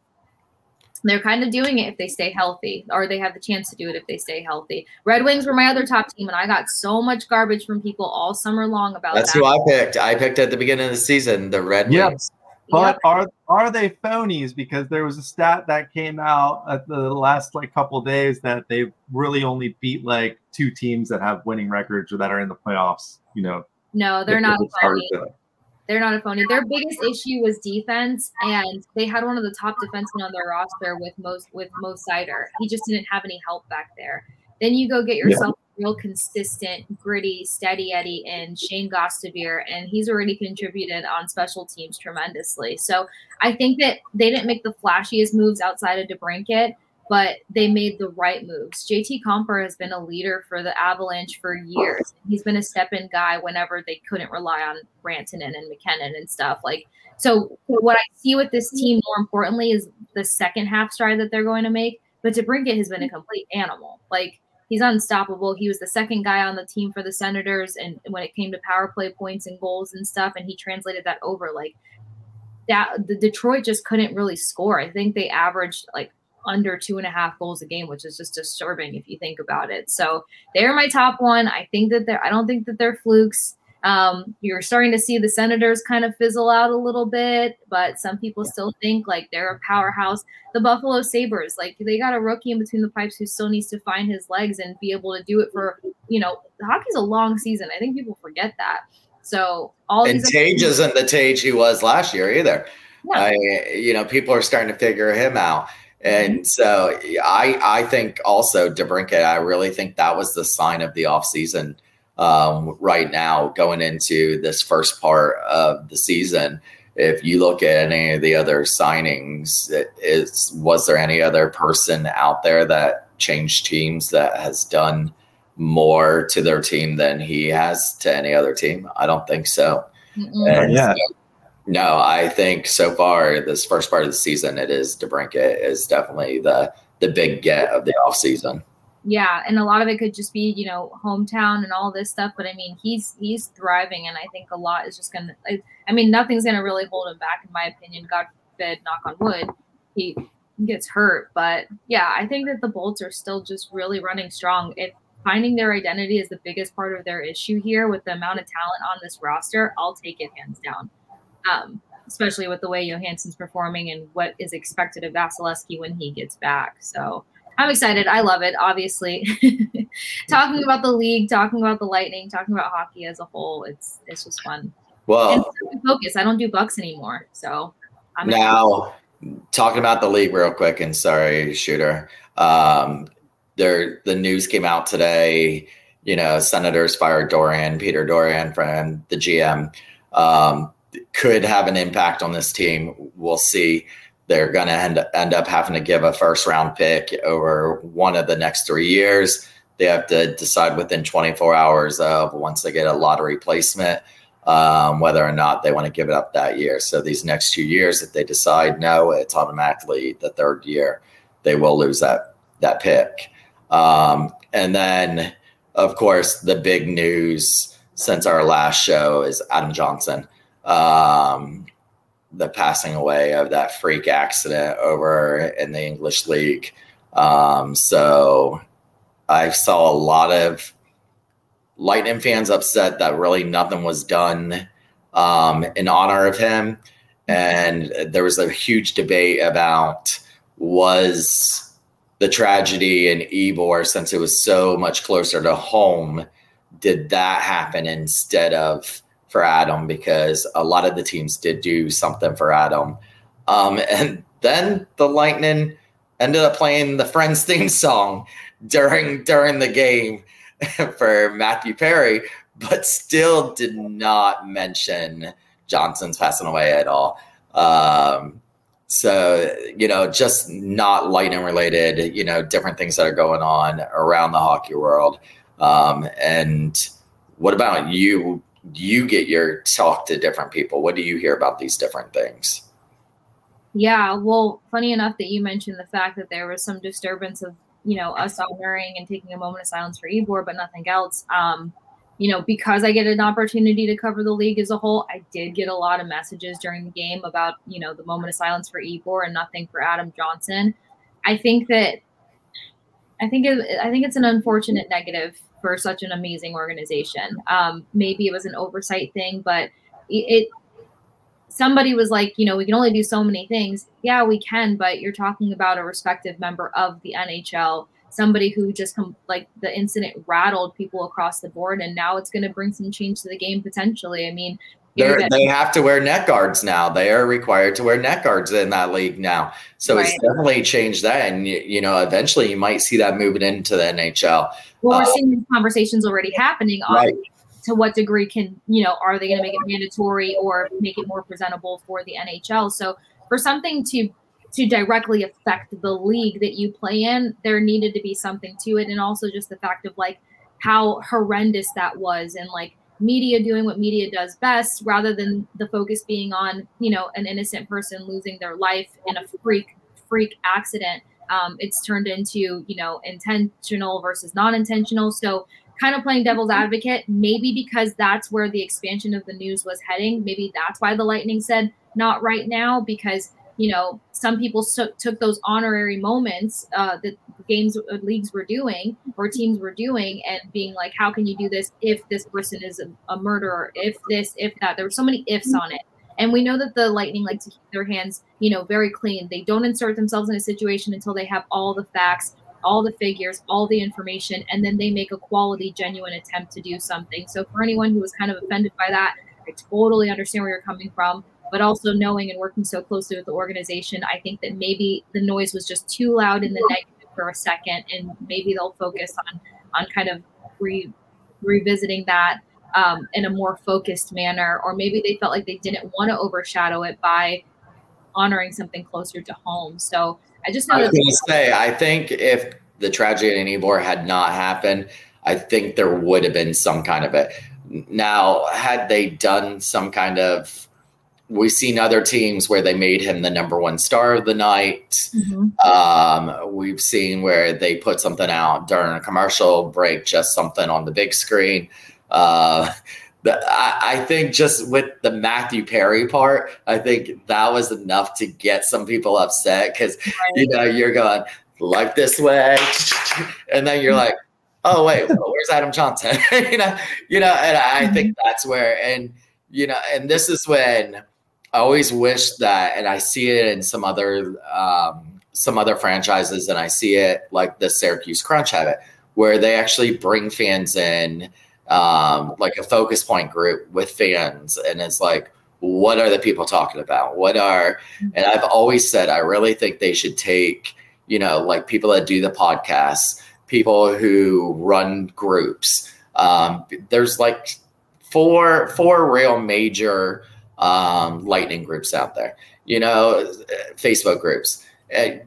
they're kind of doing it if they stay healthy, or they have the chance to do it if they stay healthy. Red Wings were my other top team, and I got so much garbage from people all summer long about That's that. who I picked. I picked at the beginning of the season the Red Yep. Wings. But are are they phonies? Because there was a stat that came out at the last like couple days that they really only beat like two teams that have winning records or that are in the playoffs. You know, no, they're not phony. They're not a phony. Their biggest issue was defense, and they had one of the top defensemen on their roster with most with Mo Seider. He just didn't have any help back there. Then you go get yourself a real consistent, gritty, steady Eddie and Shayne Gostisbehere, and he's already contributed on special teams tremendously. So I think that they didn't make the flashiest moves outside of DeBrincat, but they made the right moves. JT Compher has been a leader for the Avalanche for years. He's been a step-in guy whenever they couldn't rely on Rantanen and MacKinnon and stuff. Like so, what I see with this team more importantly is the second half stride that they're going to make. But DeBrincat has been a complete animal. Like he's unstoppable. He was the second guy on the team for the Senators, and when it came to power play points and goals and stuff, and he translated that over like that. The Detroit just couldn't really score. I think they averaged like under two and a half goals a game, which is just disturbing if you think about it. So they're my top one. I think that they're. I don't think that they're flukes. Um, you're starting to see the Senators kind of fizzle out a little bit, but some people still think like they're a powerhouse. The Buffalo Sabres, like they got a rookie in between the pipes who still needs to find his legs and be able to do it for, you know, hockey's a long season. I think people forget that. So all And these Tage isn't the Tage he was last year either. Yeah. I, you know, people are starting to figure him out. And so I, I think also DeBrincat, I really think that was the sign of the offseason um, right now going into this first part of the season. If you look at any of the other signings, it is was there any other person out there that changed teams that has done more to their team than he has to any other team? I don't think so. Mm-mm. And Yeah. so- no, I think so far this first part of the season, it is DeBrincat is definitely the the big get of the offseason. yeah and a lot of it could just be you know hometown and all this stuff but i mean he's he's thriving and i think a lot is just gonna I, I mean nothing's gonna really hold him back in my opinion god forbid knock on wood he gets hurt but yeah i think that the bolts are still just really running strong if finding their identity is the biggest part of their issue here with the amount of talent on this roster i'll take it hands down um, especially with the way johansson's performing and what is expected of vasilevskiy when he gets back so I'm excited. I love it. Obviously, <laughs> talking about the league, talking about the Lightning, talking about hockey as a whole, it's it's just fun. Well, focus. I don't do Bucks anymore, so I'm now excited. talking about the league real quick. And sorry, shooter. Um, there, the news came out today. You know, Senators fired Dorion, Peter Dorion from the GM. Um, could have an impact on this team. We'll see they're going to end, end up having to give a first round pick over one of the next three years. They have to decide within 24 hours of once they get a lottery placement um, whether or not they want to give it up that year. So these next two years, if they decide no, it's automatically the third year they will lose that that pick. Um, and then, of course, the big news since our last show is Adam Johnson. Um, the passing away of that freak accident over in the English League. Um, so I saw a lot of Lightning fans upset that really nothing was done um, in honor of him. And there was a huge debate about was the tragedy in Ybor, since it was so much closer to home, did that happen instead of for Adam because a lot of the teams did do something for Adam. Um, <laughs> and then the Lightning ended up playing the Friends theme song during during the game <laughs> for Matthew Perry, but still did not mention Johnson's passing away at all. Um, so you know, just not Lightning related. You know, different things that are going on around the hockey world. Um, and what about you? You get your talk to different people. What do you hear about these different things? Yeah, well, funny enough that you mentioned the fact that there was some disturbance of, you know, us honoring and taking a moment of silence for Ybor, but nothing else. Um, you know, because I get an opportunity to cover the league as a whole, I did get a lot of messages during the game about, you know, the moment of silence for Ybor and nothing for Adam Johnson. I think that I think it, I think it's an unfortunate negative for such an amazing organization. Um, maybe it was an oversight thing, but it, it somebody was like, you know, we can only do so many things. Yeah, we can, but you're talking about a respective member of the NHL, somebody who just come like the incident rattled people across the board, and now it's going to bring some change to the game potentially. I mean, they have to wear neck guards now. They are required to wear neck guards in that league now. So right. it's definitely changed that. And, you know, eventually you might see that moving into the NHL. Well, we're uh, seeing these conversations already happening on right. to what degree can, you know, are they going to make it mandatory or make it more presentable for the NHL? So for something to to directly affect the league that you play in, there needed to be something to it. And also just the fact of like how horrendous that was and like media doing what media does best rather than the focus being on you know an innocent person losing their life in a freak freak accident. Um, it's turned into you know intentional versus non-intentional. So kind of playing devil's advocate maybe because that's where the expansion of the news was heading maybe that's why the lightning said not right now because you know some people so- took those honorary moments uh, that games uh, leagues were doing or teams were doing and being like how can you do this if this person is a, a murderer? If this if that. There were so many ifs on it. And we know that the lightning like to keep their hands you know very clean. They don't insert themselves in a situation until they have all the facts all the figures all the information and then they make a quality genuine attempt to do something. So for anyone who was kind of offended by that i totally understand where you're coming from but also knowing and working so closely with the organization, I think that maybe the noise was just too loud in the negative for a second, and maybe they'll focus on on kind of re, revisiting that um, in a more focused manner, or maybe they felt like they didn't want to overshadow it by honoring something closer to home. So I just know I was going to say, I think if the tragedy in Ybor had not happened, I think there would have been some kind of it. Now, had they done some kind of we've seen other teams where they made him the number one star of the night. Mm-hmm. Um, we've seen where they put something out during a commercial break, just something on the big screen. Uh, I, I, think just with the Matthew Perry part, I think that was enough to get some people upset because right. you know you're going like this way, and then you're like, oh wait, <laughs> well, where's Adam Johnson? <laughs> you know, you know, and I think mm-hmm. that's where and you know, and this is when I always wish that, and I see it in some other um, some other franchises, and I see it like the Syracuse Crunch have it, where they actually bring fans in, um, like a focus point group with fans, and it's like, what are the people talking about? What are, and I've always said, I really think they should take, you know, like people that do the podcasts, people who run groups. Um, there's like four four real major um, lightning groups out there. You know, Facebook groups. Uh,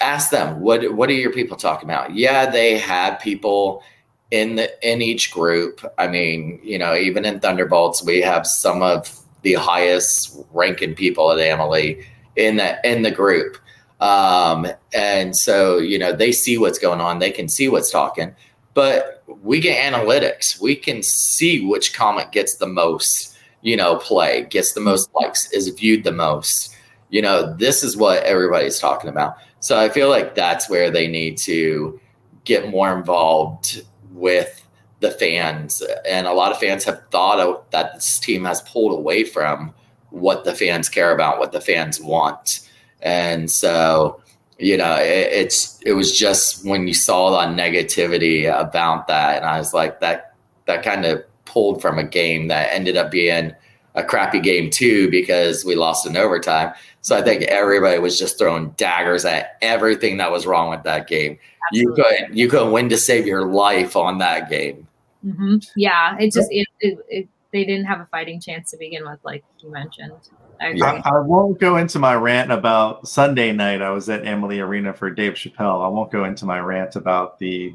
ask them what what are your people talking about? Yeah, they have people in the in each group. I mean, you know, even in Thunderbolts, we have some of the highest ranking people at Amalie in the in the group. Um, and so, you know, they see what's going on, they can see what's talking, but we get analytics. We can see which comment gets the most, you know, play, gets the most likes, is viewed the most. You know, this is what everybody's talking about. So I feel like that's where they need to get more involved with the fans. And a lot of fans have thought that this team has pulled away from what the fans care about, what the fans want. And so, you know, it, it's it was just when you saw the negativity about that, and I was like, that that kind of pulled from a game that ended up being a crappy game too because we lost in overtime. So I think everybody was just throwing daggers at everything that was wrong with that game. Absolutely. You could you could win to save your life on that game. Mm-hmm. Yeah, it just it, it, it, they didn't have a fighting chance to begin with, like you mentioned. I, I, I, won't go into my rant about Sunday night. I was at Amalie Arena for Dave Chappelle. I won't go into my rant about the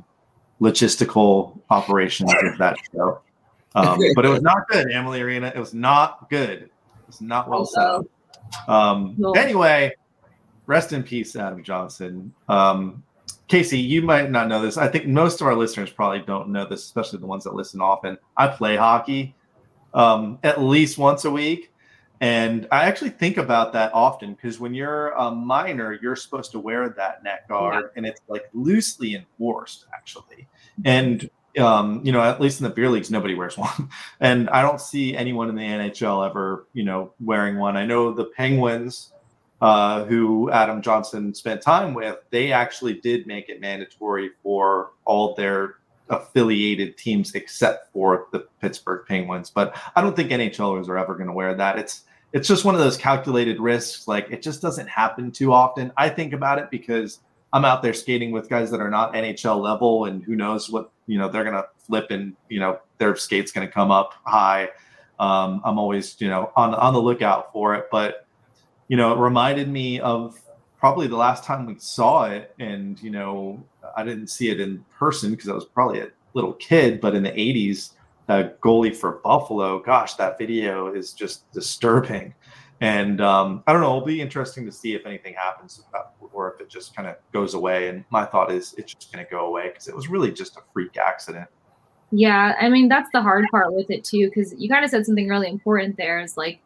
logistical operations of that show. Um, <laughs> but it was not good, Amalie Arena. It was not good. It's not well set up. Um, anyway, rest in peace, Adam Johnson. Um, Kasey, you might not know this. I think most of our listeners probably don't know this, especially the ones that listen often. I play hockey um, at least once a week. And I actually think about that often because when you're a minor, you're supposed to wear that neck guard yeah. and it's like loosely enforced, actually. And, um, you know, at least in the beer leagues, nobody wears <laughs> one. And I don't see anyone in the NHL ever, you know, wearing one. I know the Penguins uh, who Adam Johnson spent time with, they actually did make it mandatory for all their affiliated teams except for the Pittsburgh Penguins. But I don't think NHLers are ever going to wear that. It's it's just one of those calculated risks. Like it just doesn't happen too often. I think about it because I'm out there skating with guys that are not NHL level, and who knows what you know they're to flip and you know their skate's to come up high. Um, I'm always you know on on the lookout for it, but you know, it reminded me of probably the last time we saw it. And, you know, I didn't see it in person because I was probably a little kid, but in the 80s, that goalie for Buffalo, gosh, that video is just disturbing. And um, I don't know, it'll be interesting to see if anything happens or if it just kind of goes away. And my thought is it's just going to go away because it was really just a freak accident. Yeah, I mean, that's the hard part with it too, because you kind of said something really important there is like,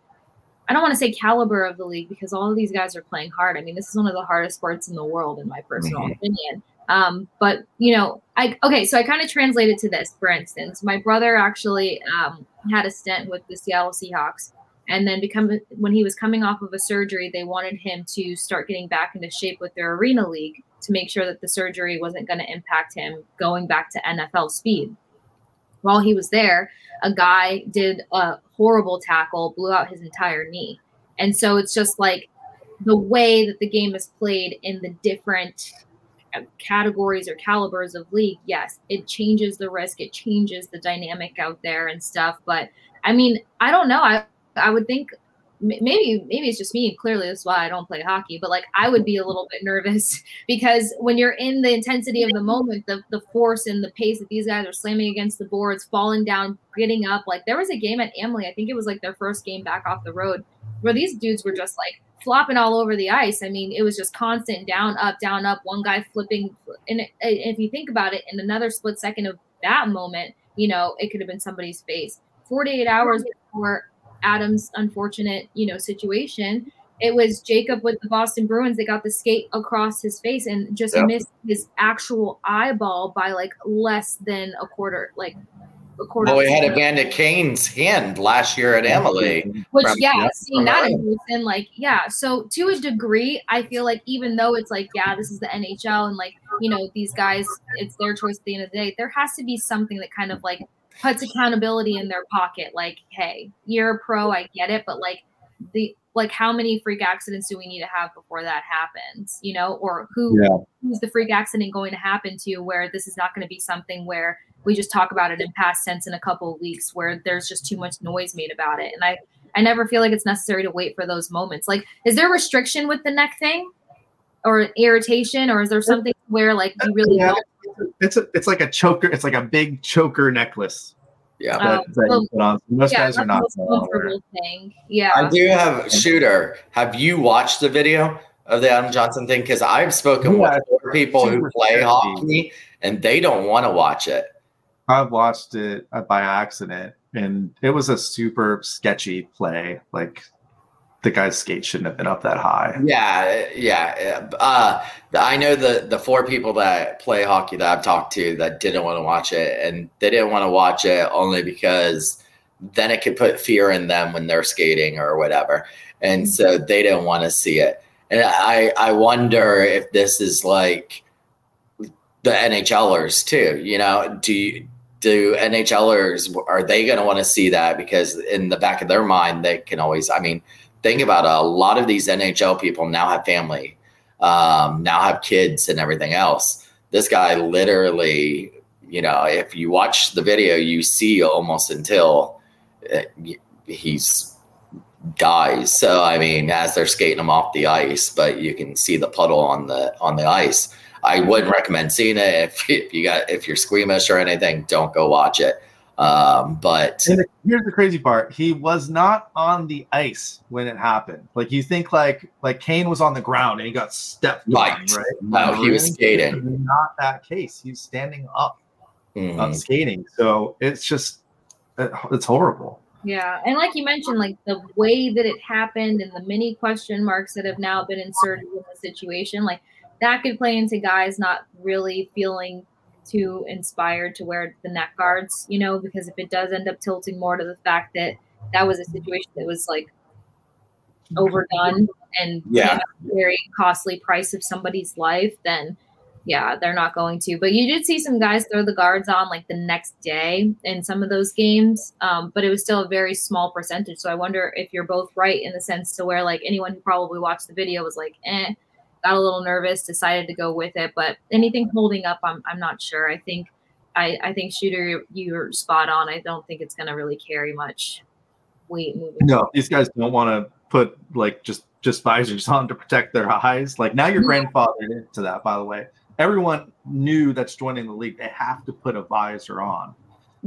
I don't want to say caliber of the league because all of these guys are playing hard. I mean, this is one of the hardest sports in the world, in my personal mm-hmm. opinion. Um, but you know, I okay, so I kind of translated to this. For instance, my brother actually um, had a stint with the Seattle Seahawks, and then become when he was coming off of a surgery, they wanted him to start getting back into shape with their arena league to make sure that the surgery wasn't going to impact him going back to NFL speed while he was there, a guy did a horrible tackle, blew out his entire knee. And so it's just like the way that the game is played in the different uh, categories or calibers of league, yes, it changes the risk, it changes the dynamic out there and stuff. But I mean, I don't know. I I would think maybe maybe it's just me and clearly that's why i don't play hockey but like i would be a little bit nervous <laughs> because when you're in the intensity of the moment the, the force and the pace that these guys are slamming against the boards falling down getting up like there was a game at Amalie i think it was like their first game back off the road where these dudes were just like flopping all over the ice. I mean it was just constant down up down up one guy flipping and if you think about it in another split second of that moment you know it could have been somebody's face. 48 hours before Adam's unfortunate, you know, situation. It was Jacob with the Boston Bruins. that got the skate across his face and just yep. missed his actual eyeball by like less than a quarter, like a quarter. Well, we had Amanda Kane's hand last year at Amalie. Which, from- yeah, yeah, seeing that in person, like, yeah. So to a degree, I feel like even though it's like, yeah, this is the NHL, and like, you know, these guys, it's their choice at the end of the day. There has to be something that kind of like puts accountability in their pocket. Like, hey, you're a pro, I get it, but like the like how many freak accidents do we need to have before that happens? You know, or who Yeah. who's the freak accident going to happen to where this is not going to be something where we just talk about it in past tense in a couple of weeks where there's just too much noise made about it and i i never feel like it's necessary to wait for those moments like is there restriction with the neck thing or irritation or is there something where like you really Yeah. don't It's a, it's like a choker. It's like a big choker necklace Yeah. that, Oh, that well, you put on. Most yeah guys are not. the most well aware. comfortable thing yeah I do have shooter. Have you watched the video of the Adam Johnson thing? Because I've spoken Yeah, with other people who play sketchy. hockey and they don't want to watch it. I've watched it uh, by accident, and it was a super sketchy play. Like the guy's skate shouldn't have been up that high. Yeah, yeah. Uh, I know the the four people that play hockey that I've talked to that didn't want to watch it, and they didn't want to watch it only because then it could put fear in them when they're skating or whatever, and so they didn't want to see it. And I I wonder if this is like the NHLers too. You know, do you, do NHLers are they going to want to see that because in the back of their mind they can always. I mean, think about it, a lot of these NHL people now have family, um, now have kids and everything else. This guy literally, you know, if you watch the video, you see almost until uh, he's dies. So I mean, as they're skating him off the ice, but you can see the puddle on the on the ice. I wouldn't recommend seeing it if, if you got if you're squeamish or anything. Don't go watch it. Um, but And the- here's the crazy part: he was not on the ice when it happened. Like you think, like like Kane was on the ground and he got stepped Right. on, right? No, he was skating. Not that case. He's standing up, mhm. up skating. So it's just it- it's horrible. Yeah, and like you mentioned, like the way that it happened and the many question marks that have now been inserted in the situation, like that could play into guys not really feeling too inspired to wear the neck guards, you know, because if it does end up tilting more to the fact that that was a situation that was like overdone and Yeah. very costly price of somebody's life, then yeah, they're not going to. But you did see some guys throw the guards on like the next day in some of those games, um, but it was still a very small percentage. So I wonder if you're both right in the sense to where like anyone who probably watched the video was like, eh, got a little nervous, decided to go with it. But anything holding up, I'm I'm not sure. I think I I think shooter you're spot on. I don't think it's gonna really carry much weight moving. No, these guys don't want to put like just just visors <laughs> on to protect their eyes. Like now you're Yeah. grandfathered into that. By the way, everyone knew that's joining the league. They have to put a visor on.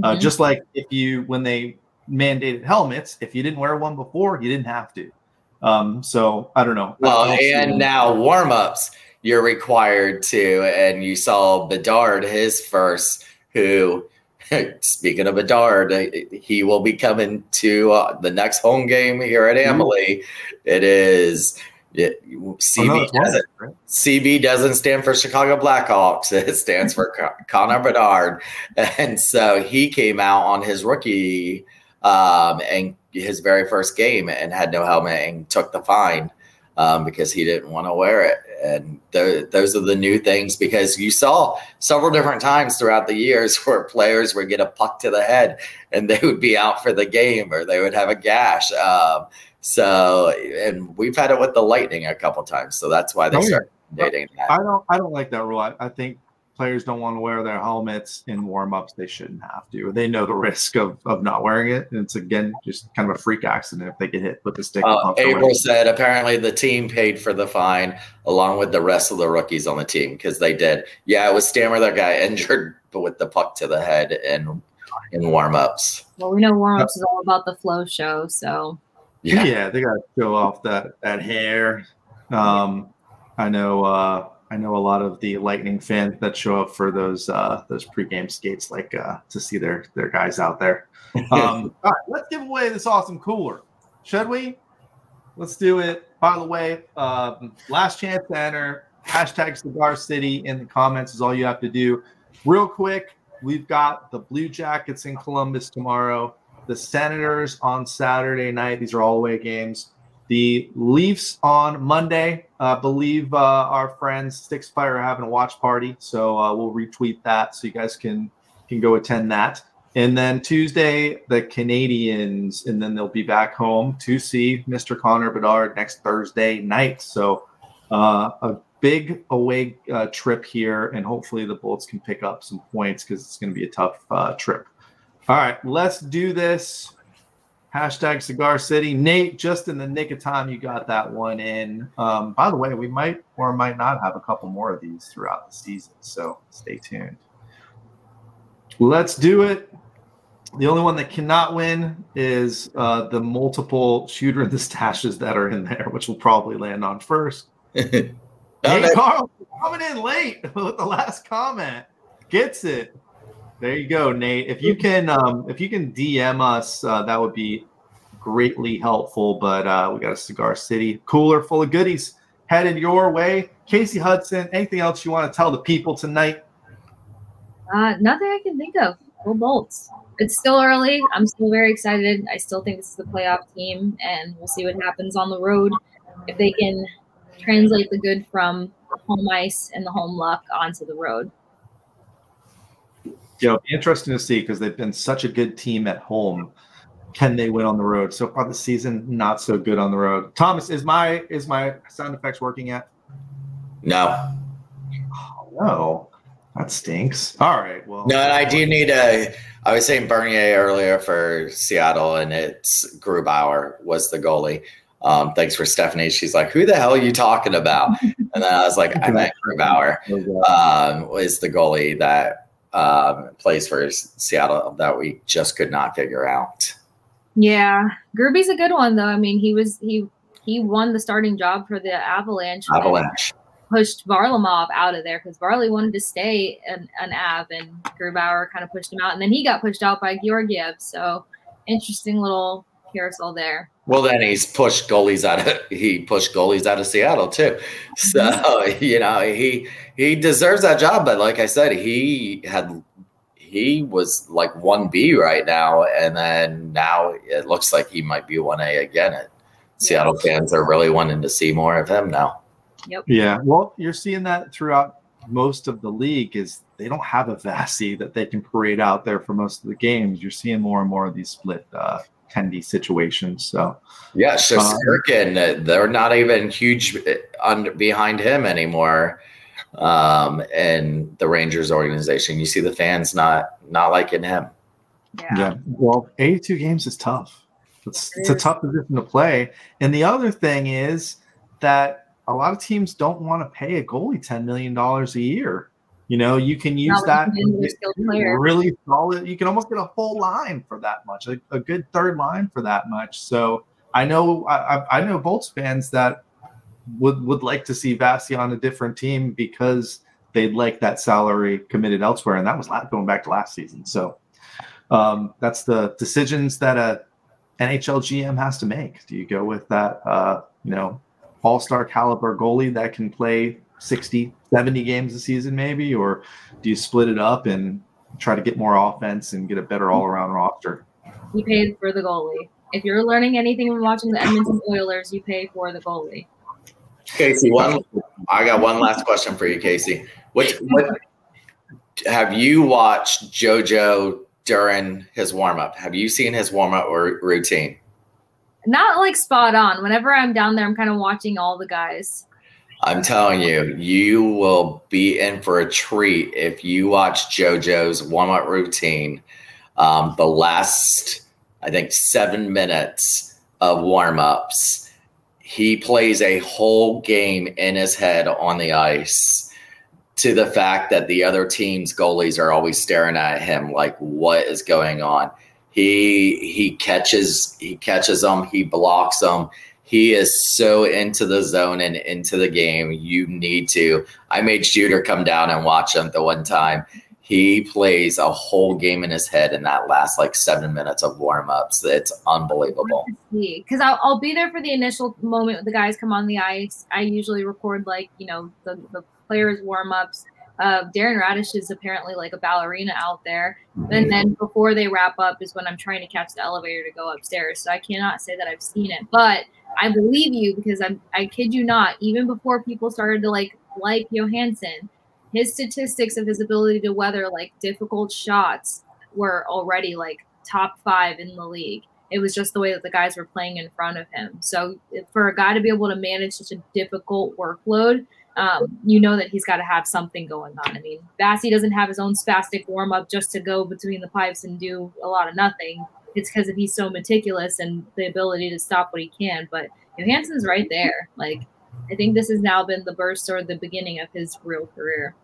Uh, Mhm. just like if you when they mandated helmets, if you didn't wear one before, you didn't have to. Um, so I don't know. Well, don't see- and now warm ups, you're required to. And you saw Bedard, his first, who, <laughs> speaking of Bedard, he will be coming to uh, the next home game here at Amalie. It is. It, Oh, no, CB doesn't right? CB doesn't stand for Chicago Blackhawks. <laughs> It stands for Connor Bedard. <laughs> And so he came out on his rookie um, and his very first game and had no helmet and took the fine um, because he didn't want to wear it. And th- those are the new things because you saw several different times throughout the years <laughs> where players would get a puck to the head and they would be out for the game or they would have a gash. Um, so, and we've had it with the Lightning a couple times. So that's why they Oh, started dating that. I don't. I don't like that rule. I, I think players don't want to wear their helmets in warm-ups. They shouldn't have to. They know the <laughs> risk of, of not wearing it. And it's again just kind of a freak accident if they get hit with the stick. Uh, pump April said apparently the team paid for the fine along with the rest of the rookies on the team because they did. Yeah, it was Stammer that got <laughs> injured but with the puck to the head in in warm ups. Well, we know warm ups is all about the flow show, so Yeah. Yeah. they got to show off that that hair. Um, I know. Uh, I know a lot of the Lightning fans that show up for those uh, those pregame skates, like uh, to see their their guys out there. <laughs> Um, all right, let's give away this awesome cooler, should we? Let's do it. By the way, um, last chance to enter. Hashtag Cigar City in the comments is all you have to do. Real quick, we've got the Blue Jackets in Columbus tomorrow, the Senators on Saturday night. These are all away games. The Leafs on Monday. I believe uh, our friends Six Fire are having a watch party, so uh, we'll retweet that so you guys can can go attend that. And then Tuesday, the Canadiens, and then they'll be back home to see Mr. Connor Bedard next Thursday night. So uh, a big away uh, trip here, and hopefully the Bolts can pick up some points because it's going to be a tough uh, trip. All right, let's do this. Hashtag Cigar City. Nate, just in the nick of time, you got that one in. Um, by the way, we might or might not have a couple more of these throughout the season, so stay tuned. Let's do it. The only one that cannot win is uh, the multiple shooter in the stashes that are in there, which will probably land on first. <laughs> hey, Carl, coming in late <laughs> with the last comment. Gets it. There you go, Nate. If you can, um, if you can DM us, uh, that would be greatly helpful. But uh, we got a Cigar City cooler full of goodies headed your way. Kasey Hudson, anything else you want to tell the people tonight? Uh, nothing I can think of. Go Bolts. It's still early. I'm still very excited. I still think this is the playoff team, and we'll see what happens on the road. If they can translate the good from home ice and the home luck onto the road. Yeah, interesting to see because they've been such a good team at home. Can they win on the road? So far this season, not so good on the road. Thomas, is my is my sound effects working yet? No. Oh, no. That stinks. All right. Well, no, and I do need a. I was saying Bernier earlier for Seattle, and it's Grubauer was the goalie. Um, thanks for Stephanie. She's like, "Who the hell are you talking about?" And then I was like, <laughs> "I meant Grubauer um, was the goalie that um, plays for Seattle that we just could not figure out." Yeah, Gruby's a good one though. I mean, he was he he won the starting job for the Avalanche. Avalanche pushed Varlamov out of there because Varley wanted to stay an, an Av, and Grubauer kind of pushed him out, and then he got pushed out by Georgiev. So interesting little carousel there. Well, then he's pushed goalies out of he pushed goalies out of Seattle too. So mm-hmm. <laughs> you know he he deserves that job, but like I said, he had he was like one B right now, and then now it looks like he might be one A again. And Seattle fans are really wanting to see more of him now. Yep. Yeah. Well, you're seeing that throughout most of the league is they don't have a Vasi that they can parade out there for most of the games. You're seeing more and more of these split uh, tendy situations. So yeah, so um, uh, they're not even huge uh, under behind him anymore. Um, and the Rangers organization, you see the fans not not liking him. Yeah. yeah. Well, 82 games is tough. It's, it's a tough position to play. And the other thing is that a lot of teams don't want to pay a goalie $10 million a year. You know, you can use that really solid. You can almost get a full line for that much, a, a good third line for that much. So I know I, I know Bolts fans that would would like to see Vasi on a different team because they'd like that salary committed elsewhere, and that was going back to last season. So um, that's the decisions that a NHL GM has to make. Do you go with that? Uh, you know, all star caliber goalie that can play 60, 70 games a season, maybe? Or do you split it up and try to get more offense and get a better mm-hmm. all around roster? You paid for the goalie. If you're learning anything from watching the Edmonton Oilers, you pay for the goalie. Kasey, one I got one last question for you, Kasey. What what have you watched JoJo during his warm up? Have you seen his warm up or routine? not like spot on. Whenever I'm down there, I'm kind of watching all the guys. I'm telling you, you will be in for a treat if you watch JoJo's warm up routine. Um, the last, I think, seven minutes of warm ups, he plays a whole game in his head on the ice to the fact that the other team's goalies are always staring at him like, what is going on? He he catches he catches them. He blocks them. He is so into the zone and into the game. You need to. I made Shooter come down and watch him the one time. He plays a whole game in his head in that last like seven minutes of warm ups. It's unbelievable. Because I'll, I'll be there for the initial moment the guys come on the ice. I usually record like you know the the players warm ups Uh, Darren Raddysh is apparently like a ballerina out there. And then before they wrap up is when I'm trying to catch the elevator to go upstairs. So I cannot say that I've seen it, but I believe you because I'm I kid you not. Even before people started to like like Johansson, his statistics of his ability to weather like difficult shots were already like top five in the league. It was just the way that the guys were playing in front of him. So for a guy to be able to manage such a difficult workload, um, you know that he's got to have something going on. I mean, Vasi doesn't have his own spastic warm up just to go between the pipes and do a lot of nothing. It's because of he's so meticulous and the ability to stop what he can. But Johansson's right there. Like, I think this has now been the burst or the beginning of his real career.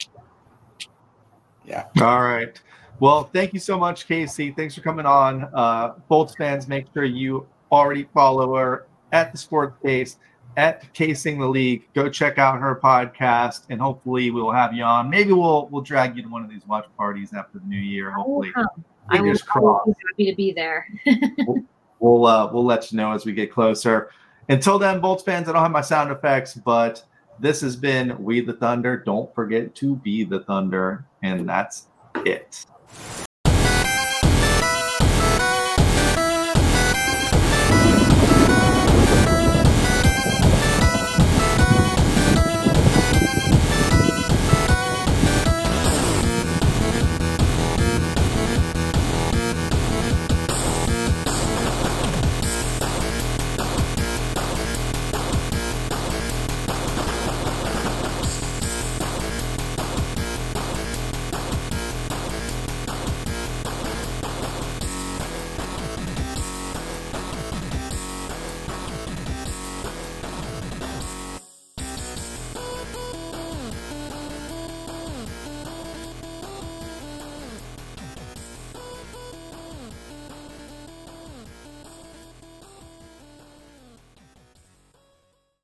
Yeah. All right. Well, thank you so much, Kasey. Thanks for coming on. Uh, Bolts fans, make sure you already follow her at the Sports Kase, at Kasing the League. Go check out her podcast, and hopefully we'll have you on. Maybe we'll we'll drag you to one of these watch parties after the new year. Hopefully, I will, I will fingers crossed. be happy to be there. We'll uh, we'll let you know as we get closer. Until then, Bolts fans, I don't have my sound effects, but this has been We the Thunder. Don't forget to be the Thunder, and that's it.